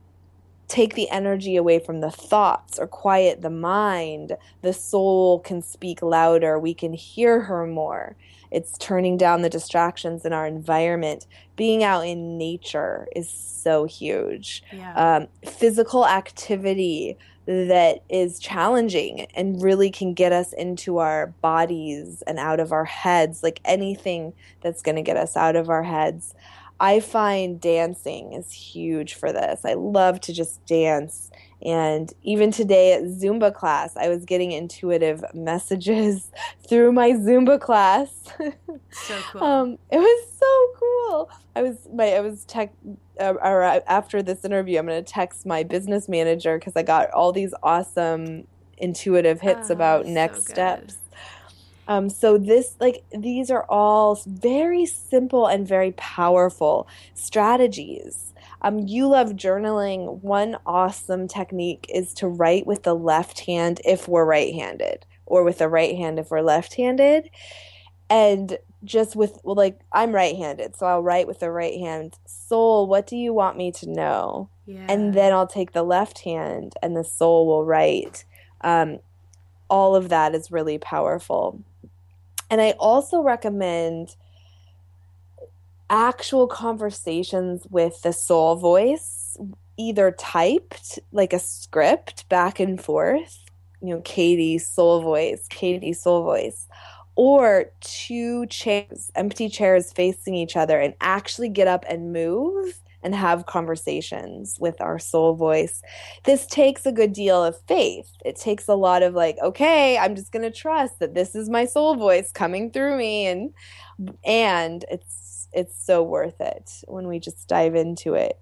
take the energy away from the thoughts or quiet the mind, the soul can speak louder. We can hear her more. It's turning down the distractions in our environment. Being out in nature is so huge. Yeah. Um, physical activity that is challenging and really can get us into our bodies and out of our heads, like anything that's going to get us out of our heads. I find dancing is huge for this. I love to just dance. And even today at Zumba class, I was getting intuitive messages through my Zumba class. So cool. um, it was so cool. I was my I was tech uh, or after this interview, I'm going to text my business manager because I got all these awesome intuitive hits oh, about next so steps. Um, so this like these are all very simple and very powerful strategies. Um, you love journaling. One awesome technique is to write with the left hand if we're right-handed, or with the right hand if we're left-handed. And just with well, like I'm right-handed, so I'll write with the right hand. Soul, what do you want me to know? Yeah. And then I'll take the left hand, and the soul will write. Um, all of that is really powerful. And I also recommend actual conversations with the soul voice, either typed like a script back and forth, you know, Katie soul voice, Katie soul voice, or two chairs, empty chairs facing each other and actually get up and move and have conversations with our soul voice. This takes a good deal of faith. It takes a lot of like, okay, I'm just going to trust that this is my soul voice coming through me and and it's it's so worth it when we just dive into it.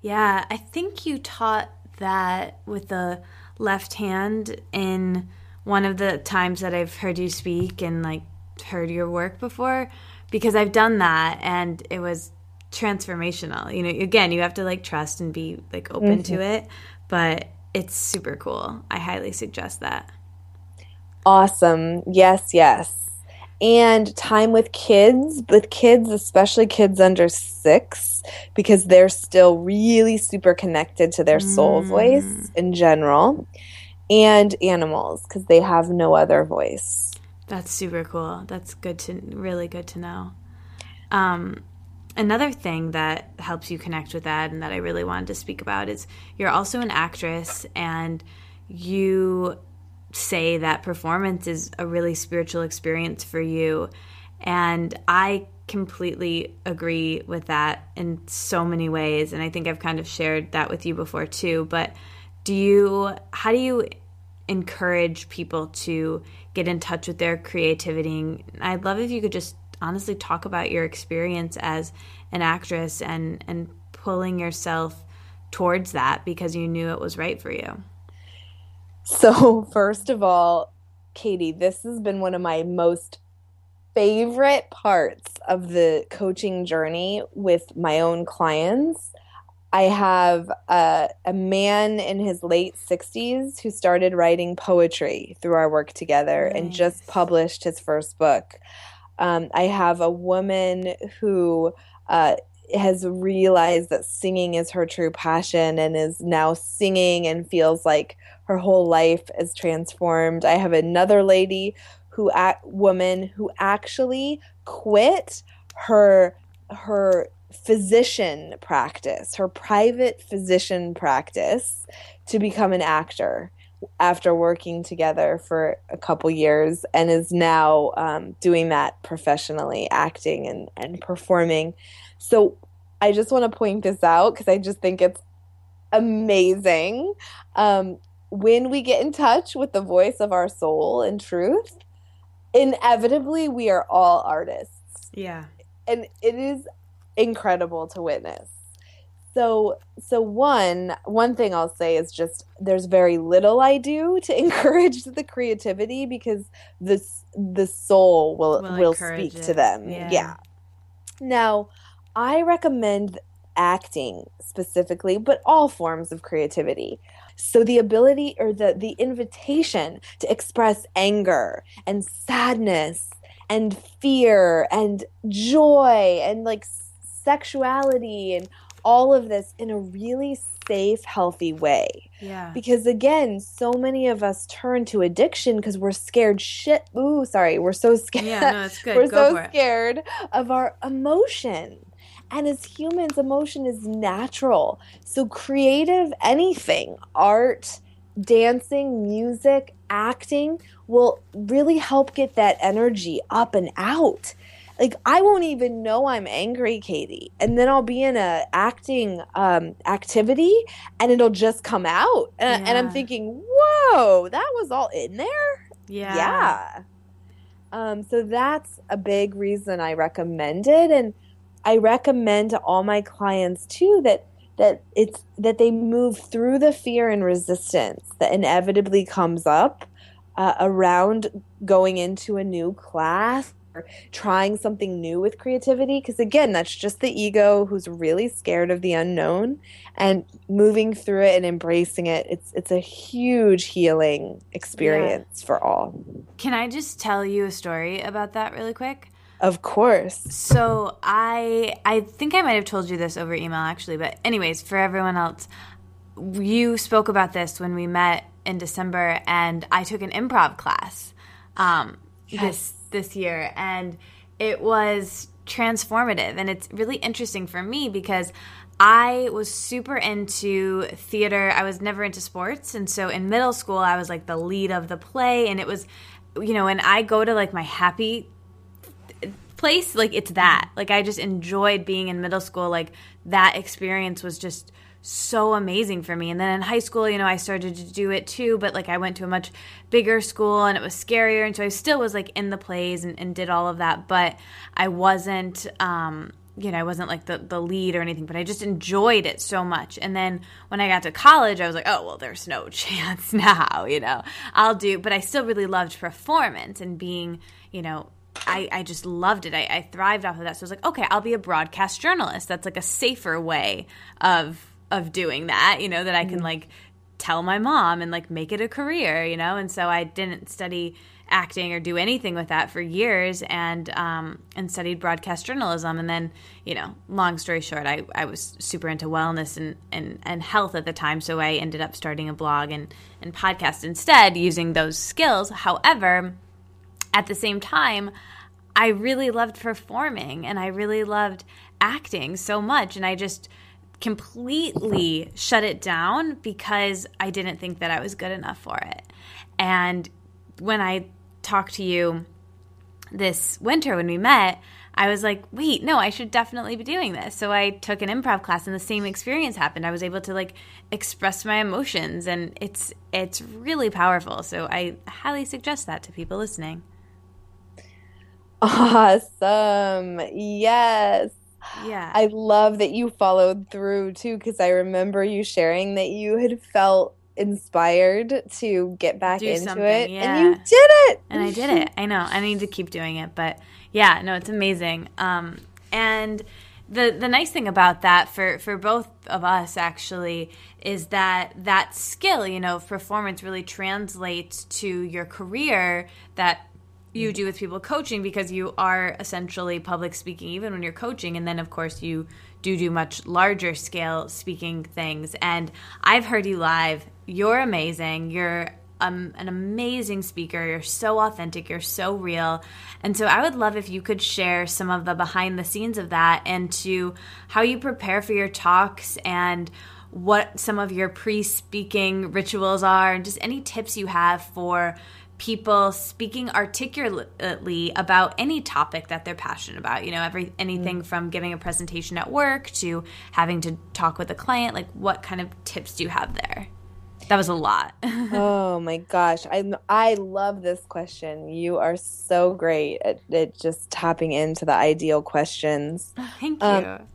Yeah, I think you taught that with the left hand in one of the times that I've heard you speak and like heard your work before because I've done that and it was transformational. You know, again, you have to like trust and be like open mm-hmm. to it, but it's super cool. I highly suggest that. Awesome. Yes, yes. And time with kids, with kids, especially kids under six, because they're still really super connected to their soul mm. voice in general, and animals, because they have no other voice. That's super cool. That's good to really good to know. Um, another thing that helps you connect with that and that I really wanted to speak about is you're also an actress and you say that performance is a really spiritual experience for you. And I completely agree with that in so many ways. And I think I've kind of shared that with you before too. But do you, how do you encourage people to get in touch with their creativity? I'd love if you could just honestly talk about your experience as an actress and and pulling yourself towards that because you knew it was right for you. So, first of all, Katie, this has been one of my most favorite parts of the coaching journey with my own clients. I have a, a, man in his late 60s who started writing poetry through our work together nice. and just published his first book. Um, I have a woman who uh, has realized that singing is her true passion and is now singing and feels like her whole life is transformed. I have another lady who act woman who actually quit her her physician practice, her private physician practice to become an actor after working together for a couple years and is now um, doing that professionally, acting and, and performing. So I just want to point this out because I just think it's amazing. Um, when we get in touch with the voice of our soul and truth, inevitably we are all artists. Yeah. And it is incredible to witness so so one one thing i'll say is just there's very little i do to encourage the creativity because this the soul will will, will speak it. to them yeah. yeah now i recommend acting specifically but all forms of creativity so the ability or the the invitation to express anger and sadness and fear and joy and like sexuality and all of this in a really safe, healthy way. Yeah. Because again, so many of us turn to addiction because we're scared shit. Ooh, sorry. We're so scared. Yeah, no, it's good. We're Go so for it. scared of our emotion. And as humans, emotion is natural. So creative anything, art, dancing, music, acting will really help get that energy up and out like I won't even know I'm angry, Katie, and then I'll be in a acting um, activity, and it'll just come out, and, and I'm thinking, whoa, that was all in there. Yeah. Yeah. Um, so that's a big reason I recommend it, and I recommend to all my clients too that that it's that they move through the fear and resistance that inevitably comes up uh, around going into a new class or trying something new with creativity. Because again that's just the ego who's really scared of the unknown and moving through it and embracing it. It's it's a huge healing experience for all. Can I just tell you a story about that really quick? Of course So I I think I might have told you this over email actually, but anyways, for everyone else, you spoke about this when we met in December, and I took an improv class um, this this year, and it was transformative, and it's really interesting for me because. I was super into theater. I was never into sports. And so in middle school, I was like the lead of the play. And it was, you know, and I go to like my happy place like it's that. Like i just enjoyed being in middle school. Like that experience was just so amazing for me. And then in high school you know i started to do it too but like i went to a much bigger school and it was scarier. And so i still was like in the plays and, and did all of that but i wasn't um you know, I wasn't like the, the lead or anything, but I just enjoyed it so much. And then when I got to college, I was like, oh, well, there's no chance now, you know, I'll do, but I still really loved performance and being, you know, I, I just loved it. I, I thrived off of that. So I was like, okay, I'll be a broadcast journalist. That's like a safer way of of doing that, you know, that I can like tell my mom and like make it a career, you know. And so I didn't study acting or do anything with that for years and um, and studied broadcast journalism and then you know long story short I, I was super into wellness and, and, and health at the time so I ended up starting a blog and, and podcast instead using those skills however at the same time, I really loved performing and I really loved acting so much. And I just completely shut it down because I didn't think that I was good enough for it. And when I talked to you this winter when we met, I was like, wait, no, I should definitely be doing this. So I took an improv class and the same experience happened. I was able to like express my emotions and it's it's really powerful. So I highly suggest that to people listening. Awesome yes Yeah. I love that you followed through too, because I remember you sharing that you had felt inspired to get back Do into it, yeah. and you did it. and I did it. I know. I need to keep doing it, but yeah, no, it's amazing. Um, and the the nice thing about that for for both of us actually is that that skill, you know, performance really translates to your career that you do with people coaching because you are essentially public speaking even when you're coaching and then of course you do do much larger scale speaking things. And I've heard you live. You're amazing. You're um, an amazing speaker. You're so authentic. You're so real. And so I would love if you could share some of the behind the scenes of that and to how you prepare for your talks and what some of your pre-speaking rituals are and just any tips you have for people speaking articulately about any topic that they're passionate about. You know every anything from giving a presentation at work to having to talk with a client like what kind of tips do you have there? That was a lot. Oh my gosh, I I love this question. You are so great at, at just tapping into the ideal questions. thank you. Um,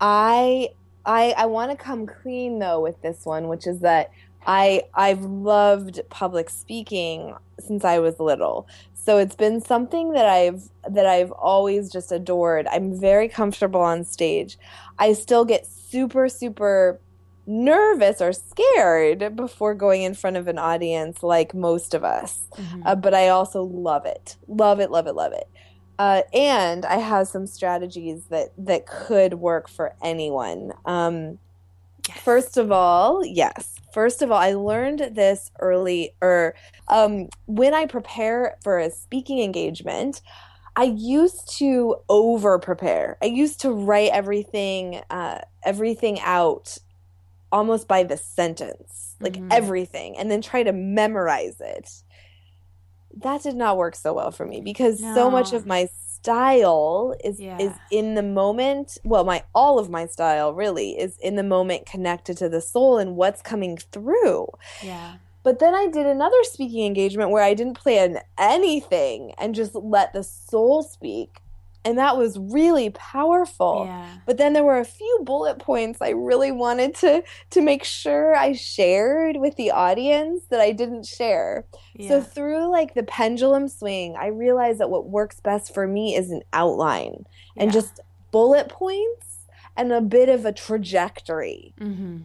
I I I want to come clean though with this one, which is that I I've loved public speaking since I was little. So it's been something that I've that I've always just adored. I'm very comfortable on stage. I still get super super nervous or scared before going in front of an audience, like most of us. Mm-hmm. Uh, but I also love it, love it, love it, love it. Uh, and I have some strategies that that could work for anyone. Um, yes. First of all, yes. First of all, I learned this early, or um, when I prepare for a speaking engagement, I used to over prepare. I used to write everything, uh, everything out almost by the sentence, like mm-hmm. everything, and then try to memorize it. That did not work so well for me because no. so much of my style is yeah. is in the moment well my all of my style really is in the moment connected to the soul and what's coming through. Yeah. But then I did another speaking engagement where I didn't plan anything and just let the soul speak and that was really powerful yeah. but then there were a few bullet points i really wanted to to make sure i shared with the audience that i didn't share yeah. so through like the pendulum swing i realized that what works best for me is an outline yeah. and just bullet points and a bit of a trajectory mm-hmm.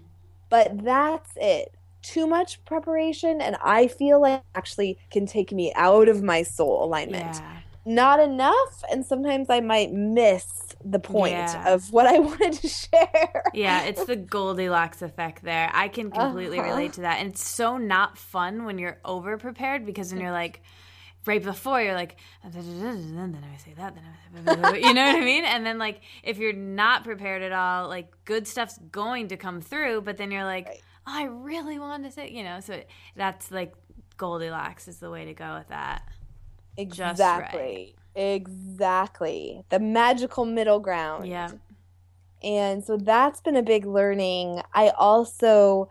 but that's it too much preparation and i feel like actually can take me out of my soul alignment yeah not enough and sometimes i might miss the point yeah. of what i wanted to share. Yeah it's the goldilocks effect there. I can completely uh-huh. relate to that. And it's so not fun when you're over prepared because then you're like right before you're like then i say that then I you know what i mean? And then like if you're not prepared at all like good stuff's going to come through but then you're like right. oh, i really want to say you know? So that's like goldilocks is the way to go with that Exactly. Right. Exactly. The magical middle ground. Yeah. And so that's been a big learning. I also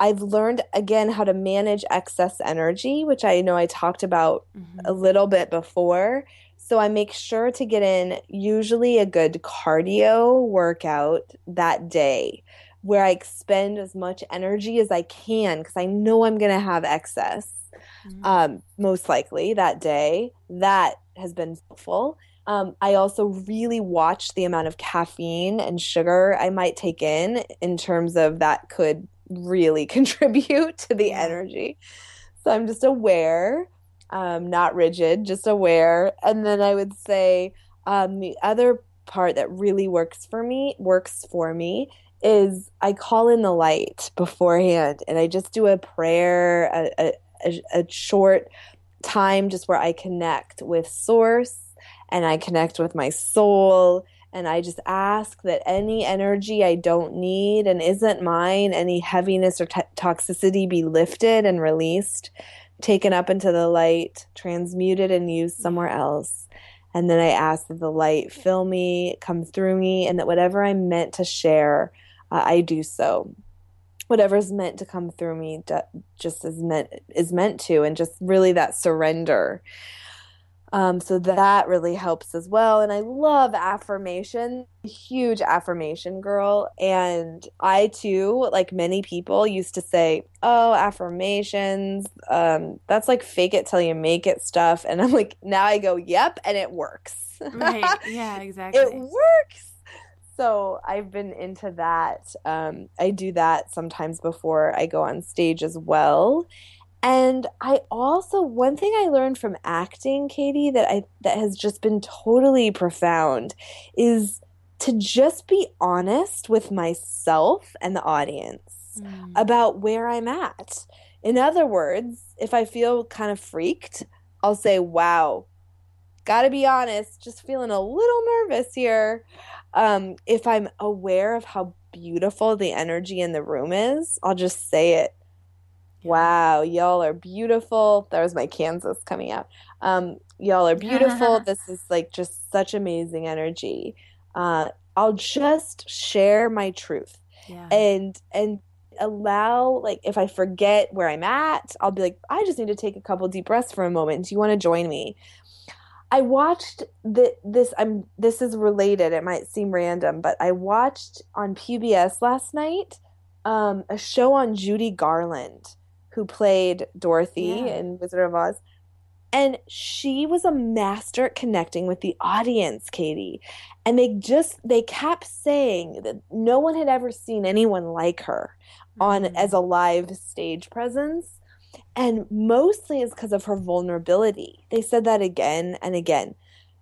I've learned again how to manage excess energy, which I know I talked about mm-hmm. a little bit before. So I make sure to get in usually a good cardio workout that day where I expend as much energy as I can because I know I'm going to have excess mm-hmm. um, most likely that day. That has been helpful. Um, I also really watch the amount of caffeine and sugar I might take in, in terms of that could really contribute to the energy. So I'm just aware, um, not rigid, just aware. And then I would say um, the other part that really works for me works for me is I call in the light beforehand and I just do a prayer, a, a, a, a short time just where I connect with source and I connect with my soul and I just ask that any energy I don't need and isn't mine, any heaviness or t- toxicity be lifted and released, taken up into the light, transmuted and used somewhere else. And then I ask that the light fill me, come through me, and that whatever I'm meant to share, uh, I do so whatever's meant to come through me just is meant is meant to and just really that surrender. Um, so that really helps as well and i love affirmation. Huge affirmation girl and i too like many people used to say oh affirmations um, that's like fake it till you make it stuff and i'm like now i go yep and it works. Right. Yeah exactly. it works so I've been into that. Um, I do that sometimes before I go on stage as well. And I also one thing I learned from acting, Katie, that I that has just been totally profound is to just be honest with myself and the audience mm. about where I'm at. In other words, if I feel kind of freaked, I'll say, "Wow, got to be honest, just feeling a little nervous here." Um, if I'm aware of how beautiful the energy in the room is, I'll just say it. Wow, y'all are beautiful. That was my Kansas coming out. Um, y'all are beautiful. this is like just such amazing energy. Uh, I'll just share my truth yeah. and and allow like if I forget where I'm at, I'll be like, I just need to take a couple deep breaths for a moment. Do you want to join me? I watched the, this. I'm this is related. It might seem random, but I watched on PBS last night um, a show on Judy Garland, who played Dorothy yeah. in Wizard of Oz. And she was a master at connecting with the audience, Katie. And they just they kept saying that no one had ever seen anyone like her on Mm-hmm. as a live stage presence. And mostly is because of her vulnerability. They said that again and again.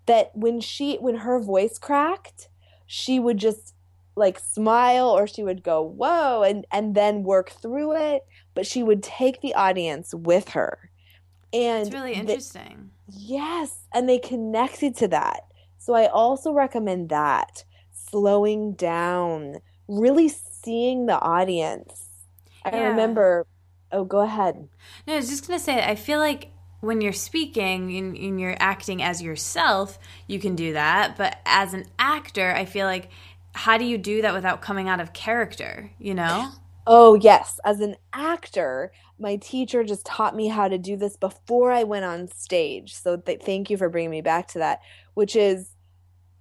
That when she when her voice cracked, she would just like smile or she would go whoa and and then work through it but she would take the audience with her and It's really interesting. yes and they connected to that so i also recommend that slowing down really seeing the audience i Yeah. remember oh go ahead No, I was just gonna say, I feel like when you're speaking and, and you're acting as yourself, you can do that. But as an actor, I feel like, how do you do that without coming out of character? You know? Oh, yes. As an actor, my teacher just taught me how to do this before I went on stage. So th- thank you for bringing me back to that, which is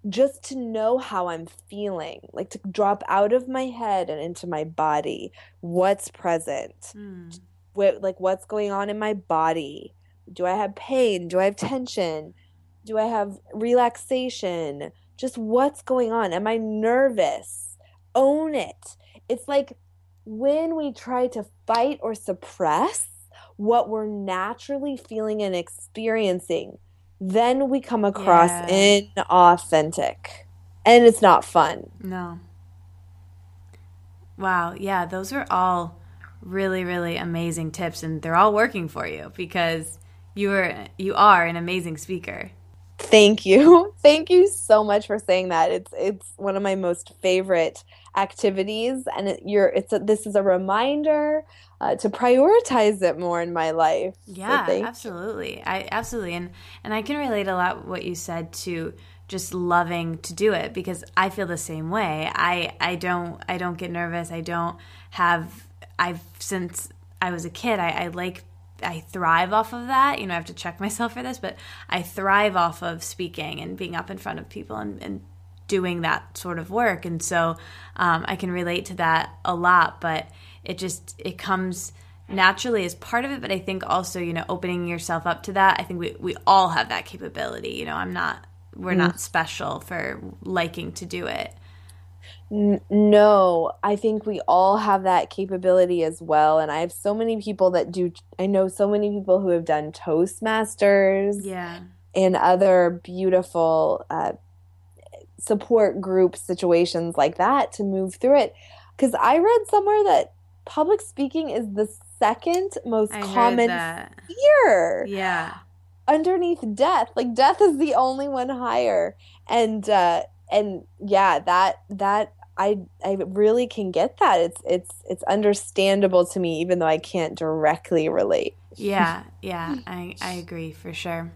just to know how I'm feeling, like to drop out of my head and into my body. What's present? Hmm. What, like what's going on in my body? Do I have pain? Do I have tension? Do I have relaxation? Just what's going on? Am I nervous? Own it. It's like when we try to fight or suppress what we're naturally feeling and experiencing, then we come across Yeah. inauthentic. And it's not fun. No. Wow. Yeah, those are all really, really amazing tips, and they're all working for you because you are you are an amazing speaker. Thank you. Thank you so much for saying that. It's it's one of my most favorite activities and it, you're it's a, this is a reminder uh, to prioritize it more in my life. Yeah, you. absolutely. I absolutely and and I can relate a lot what you said to just loving to do it because I feel the same way. I I don't I don't get nervous. I don't have I've since I was a kid. I, I like I thrive off of that. You know, I have to check myself for this, but I thrive off of speaking and being up in front of people and, and doing that sort of work. And so um, I can relate to that a lot, but it just it comes naturally as part of it. But I think also, you know, opening yourself up to that. I think we we all have that capability. You know, I'm not we're not special for liking to do it. No, I think we all have that capability as well. And I have so many people that do, I know so many people who have done Toastmasters Yeah. and other beautiful uh, support group situations like that to move through it. Because I read somewhere that public speaking is the second most I common fear Yeah. underneath death. Like death is the only one higher. And uh and yeah, that that I I really can get that. It's it's it's understandable to me even though I can't directly relate. Yeah, yeah, I, I agree for sure.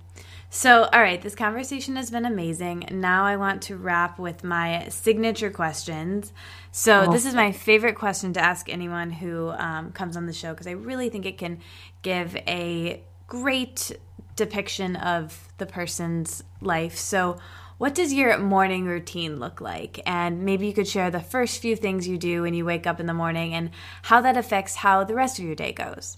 So, all right, this conversation has been amazing. Now I want to wrap with my signature questions. So, this is my favorite question to ask anyone who um, comes on the show because I really think it can give a great depiction of the person's life. So, what does your morning routine look like? And maybe you could share the first few things you do when you wake up in the morning and how that affects how the rest of your day goes.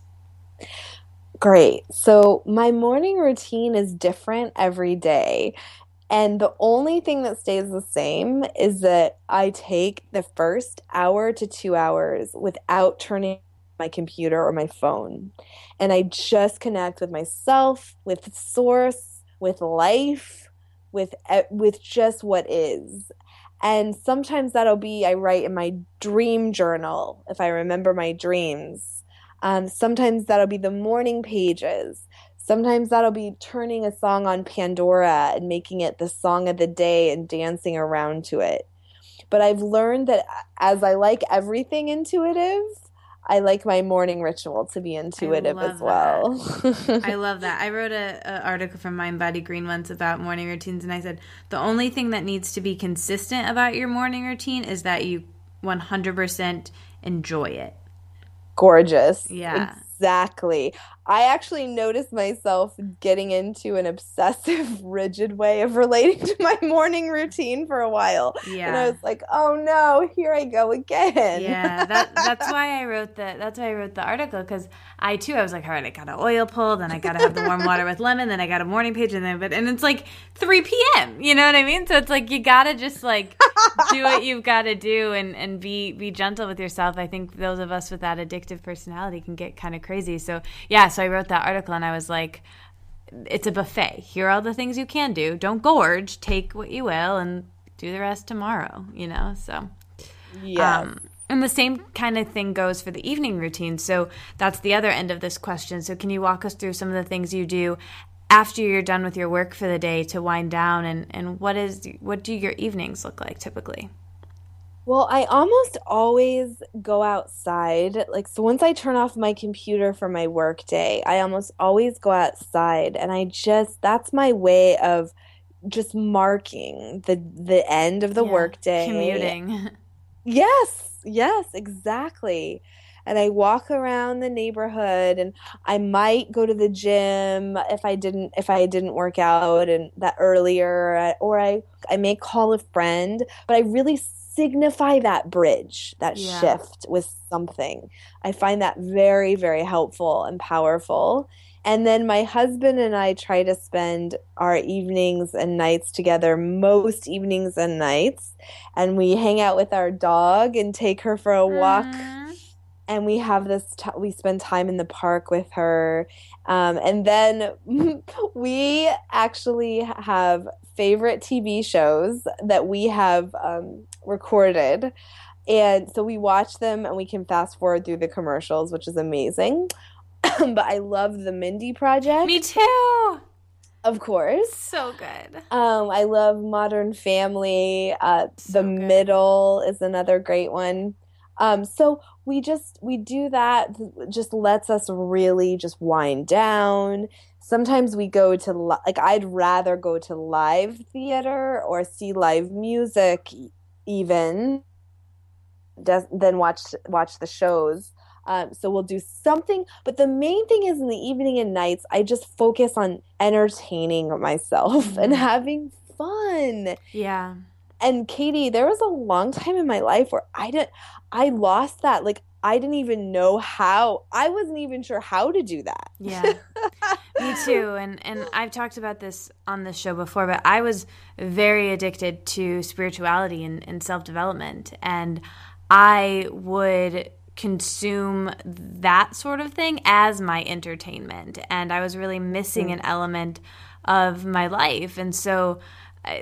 Great. So my morning routine is different every day. And the only thing that stays the same is that I take the first hour to two hours without turning my computer or my phone. And I just connect with myself, with source, with life, with with just what is. And sometimes that'll be I write in my dream journal if I remember my dreams. Um, sometimes that'll be the morning pages. Sometimes that'll be turning a song on Pandora and making it the song of the day and dancing around to it. But I've learned that as I like everything intuitive, I like my morning ritual to be intuitive as well. I love that. I wrote a, a article from Mind Body Green once about morning routines, and I said the only thing that needs to be consistent about your morning routine is that you 100% enjoy it. Gorgeous. Yeah. Exactly. I actually noticed myself getting into an obsessive, rigid way of relating to my morning routine for a while. Yeah. And I was like, oh no, here I go again. Yeah, that, that's why I wrote the that's why I wrote the article because I too I was like, all right, I got an oil pull, then I got to have the warm water with lemon, then I got a morning page, and then but and it's like 3 p.m. You know what I mean? So it's like you gotta just like do what you've got to do and and be be gentle with yourself. I think those of us with that addictive personality can get kind of crazy. So yeah, so I wrote that article and I was like, it's a buffet. Here are all the things you can do. Don't gorge. Take what you will and do the rest tomorrow. You know. So yeah. Um, and the same kind of thing goes for the evening routine. So that's the other end of this question. So can you walk us through some of the things you do after you're done with your work for the day to wind down and, and what is what do your evenings look like typically? Well, I almost always go outside. Like, so once I turn off my computer for my work day, I almost always go outside. And I just, that's my way of just marking the the end of the yeah, workday. Commuting. Yes, yes, exactly. And I walk around the neighborhood and I might go to the gym if I didn't if I didn't work out and that earlier or I I may call a friend, but I really signify that bridge, that yeah. shift with something. I find that very, very helpful and powerful. And then my husband and I try to spend our evenings and nights together, most evenings and nights. And we hang out with our dog and take her for a walk. Mm-hmm. And we have this, t- we spend time in the park with her. Um, and then we actually have favorite TV shows that we have um, recorded. And so we watch them and we can fast forward through the commercials, which is amazing. but I love the Mindy Project. Me too. Of course. So good. Um, I love Modern Family. Uh, so the good. Middle is another great one. Um, so we just we do that. Just lets us really just wind down. Sometimes we go to like I'd rather go to live theater or see live music even than watch watch the shows. Um, so we'll do something, but the main thing is in the evening and nights, I just focus on entertaining myself mm-hmm. and having fun. Yeah. And Katie, there was a long time in my life where I didn't, I lost that. Like I didn't even know how. I wasn't even sure how to do that. Yeah. Me too. And and I've talked about this on the show before, but I was very addicted to spirituality and, and self development. And I would consume that sort of thing as my entertainment. And I was really missing mm. an element of my life. And so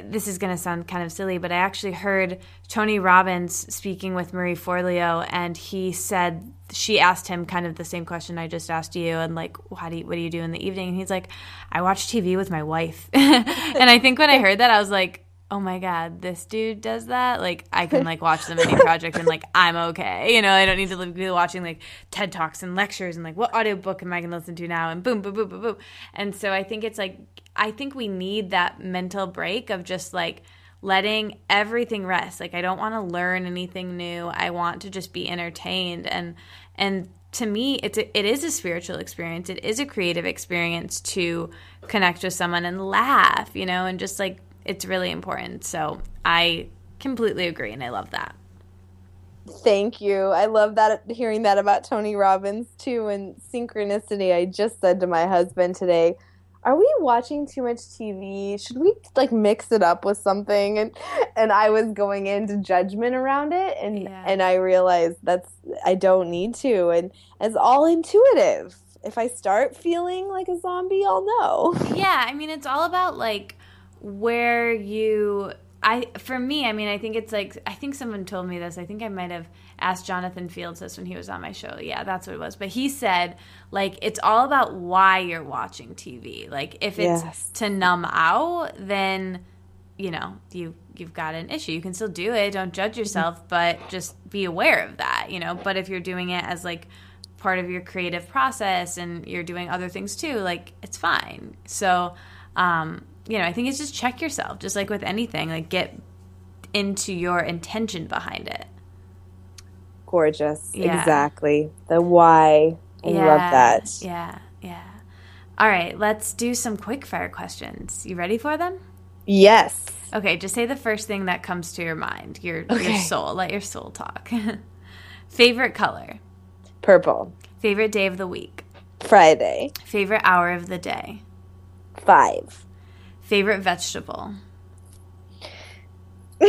this is going to sound kind of silly, but I actually heard Tony Robbins speaking with Marie Forleo, and he said she asked him kind of the same question I just asked you, and like, how do you, what do you do in the evening? And he's like, I watch TV with my wife, and I think when I heard that, I was like, oh my god, this dude does that. Like, I can like watch the Mindy Project, and like I'm okay. You know, I don't need to be watching like TED talks and lectures and like what audiobook am I going to listen to now, and boom, boom, boom, boom, boom. And so I think it's like I think we need that mental break of just like letting everything rest. Like I don't want to learn anything new. I want to just be entertained and and to me it's a, it is a spiritual experience. It is a creative experience to connect with someone and laugh, you know, and just like it's really important. So I completely agree and I love that. Thank you. I love that hearing that about Tony Robbins too and synchronicity. I just said to my husband today, are we watching too much TV? Should we like mix it up with something? And and I was going into judgment around it and yeah. and I realized that's I don't need to and it's all intuitive. If I start feeling like a zombie, I'll know. Yeah, I mean it's all about like where you I for me, I mean, I think it's like I think someone told me this. I think I might have asked Jonathan Fields this when he was on my show. Yeah, that's what it was. But he said like it's all about why you're watching TV. Like if it's yes. to numb out, then you know you you've got an issue. You can still do it. Don't judge yourself, but just be aware of that. You know. But if you're doing it as like part of your creative process and you're doing other things too, like it's fine. So. Um, you know, I think it's just check yourself, just like with anything, like get into your intention behind it. Gorgeous. Yeah. Exactly. The why. I yeah, love that. Yeah, yeah. All right, let's do some quick fire questions. You ready for them? Yes. Okay, just say the first thing that comes to your mind. Your okay. your soul. Let your soul talk. Favorite color? Purple. Favorite day of the week? Friday. Favorite hour of the day? Five. Favorite vegetable?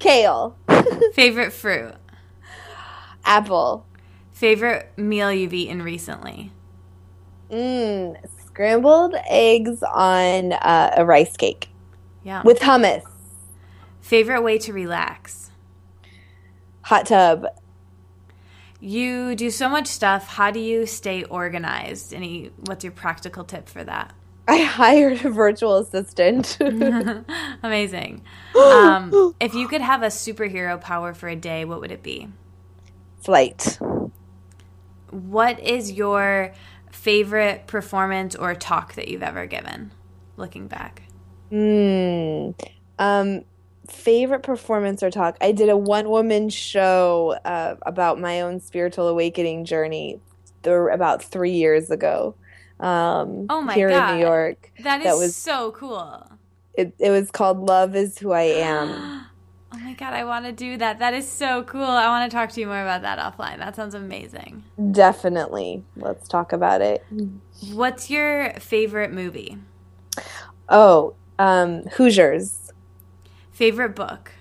Kale. Favorite fruit? Apple. Favorite meal you've eaten recently? Mmm, scrambled eggs on uh, a rice cake. Yeah. With hummus. Favorite way to relax? Hot tub. You do so much stuff. How do you stay organized? Any what's your practical tip for that? I hired a virtual assistant. Amazing. Um, if you could have a superhero power for a day, what would it be? Flight. What is your favorite performance or talk that you've ever given, looking back? Hmm. Um, favorite performance or talk? I did a one woman show uh, about my own spiritual awakening journey there about three years ago. Um, oh my here God. in New York. That is that was, so cool. It, it was called Love is Who I Am. oh my God, I want to do that. That is so cool. I want to talk to you more about that offline. That sounds amazing. Definitely. Let's talk about it. What's your favorite movie? Oh, um, Hoosiers. Favorite book?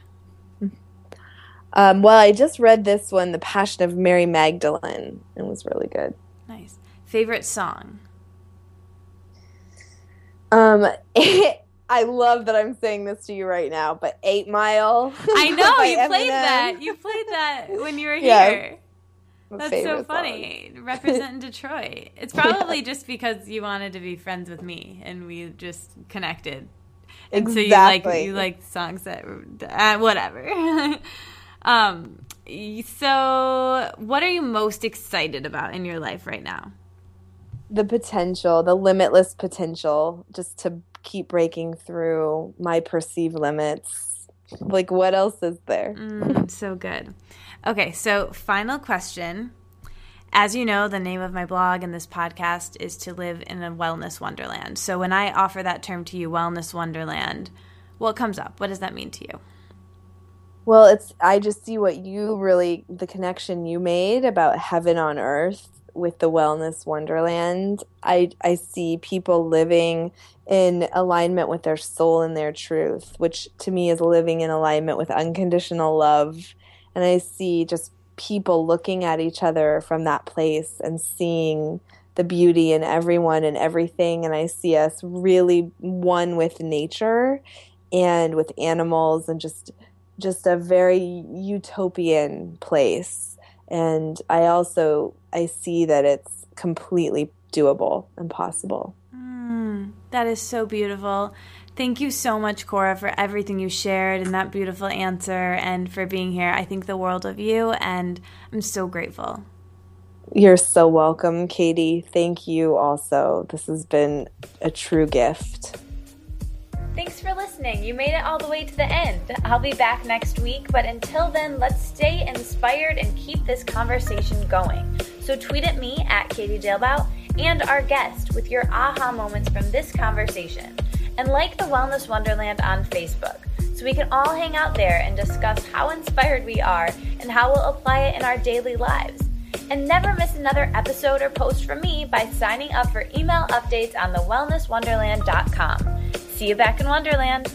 Um, well, I just read this one, The Passion of Mary Magdalene. And it was really good. Nice. Favorite song? Um, I love that I'm saying this to you right now, but Eight Mile. I know you played that. You played that when you were yeah. here. That's so funny. Song. Representing Detroit. It's probably yeah. just because you wanted to be friends with me and we just connected and exactly. so you like you like songs that uh, whatever. um, so what are you most excited about in your life right now? The potential, the limitless potential, just to keep breaking through my perceived limits. Like, what else is there? Mm, so good. Okay, so final question. As you know, the name of my blog and this podcast is to live in a wellness wonderland. So when I offer that term to you, wellness wonderland, what comes up? What does that mean to you? Well, it's I just see what you really the connection you made about heaven on earth with the wellness wonderland. I I see people living in alignment with their soul and their truth, which to me is living in alignment with unconditional love. And I see just people looking at each other from that place and seeing the beauty in everyone and everything. And I see us really one with nature and with animals and just just a very utopian place. And I also I see that it's completely doable and possible. Mm, that is so beautiful. Thank you so much, Cora, for everything you shared and that beautiful answer and for being here. I think the world of you, and I'm so grateful. You're so welcome, Katie. Thank you also. This has been a true gift. Thanks for listening. You made it all the way to the end. I'll be back next week, but until then, let's stay inspired and keep this conversation going. So tweet at me at Katie Dalebout and our guest with your aha moments from this conversation and like the Wellness Wonderland on Facebook so we can all hang out there and discuss how inspired we are and how we'll apply it in our daily lives. And never miss another episode or post from me by signing up for email updates on thewellnesswonderland.com. See you back in Wonderland.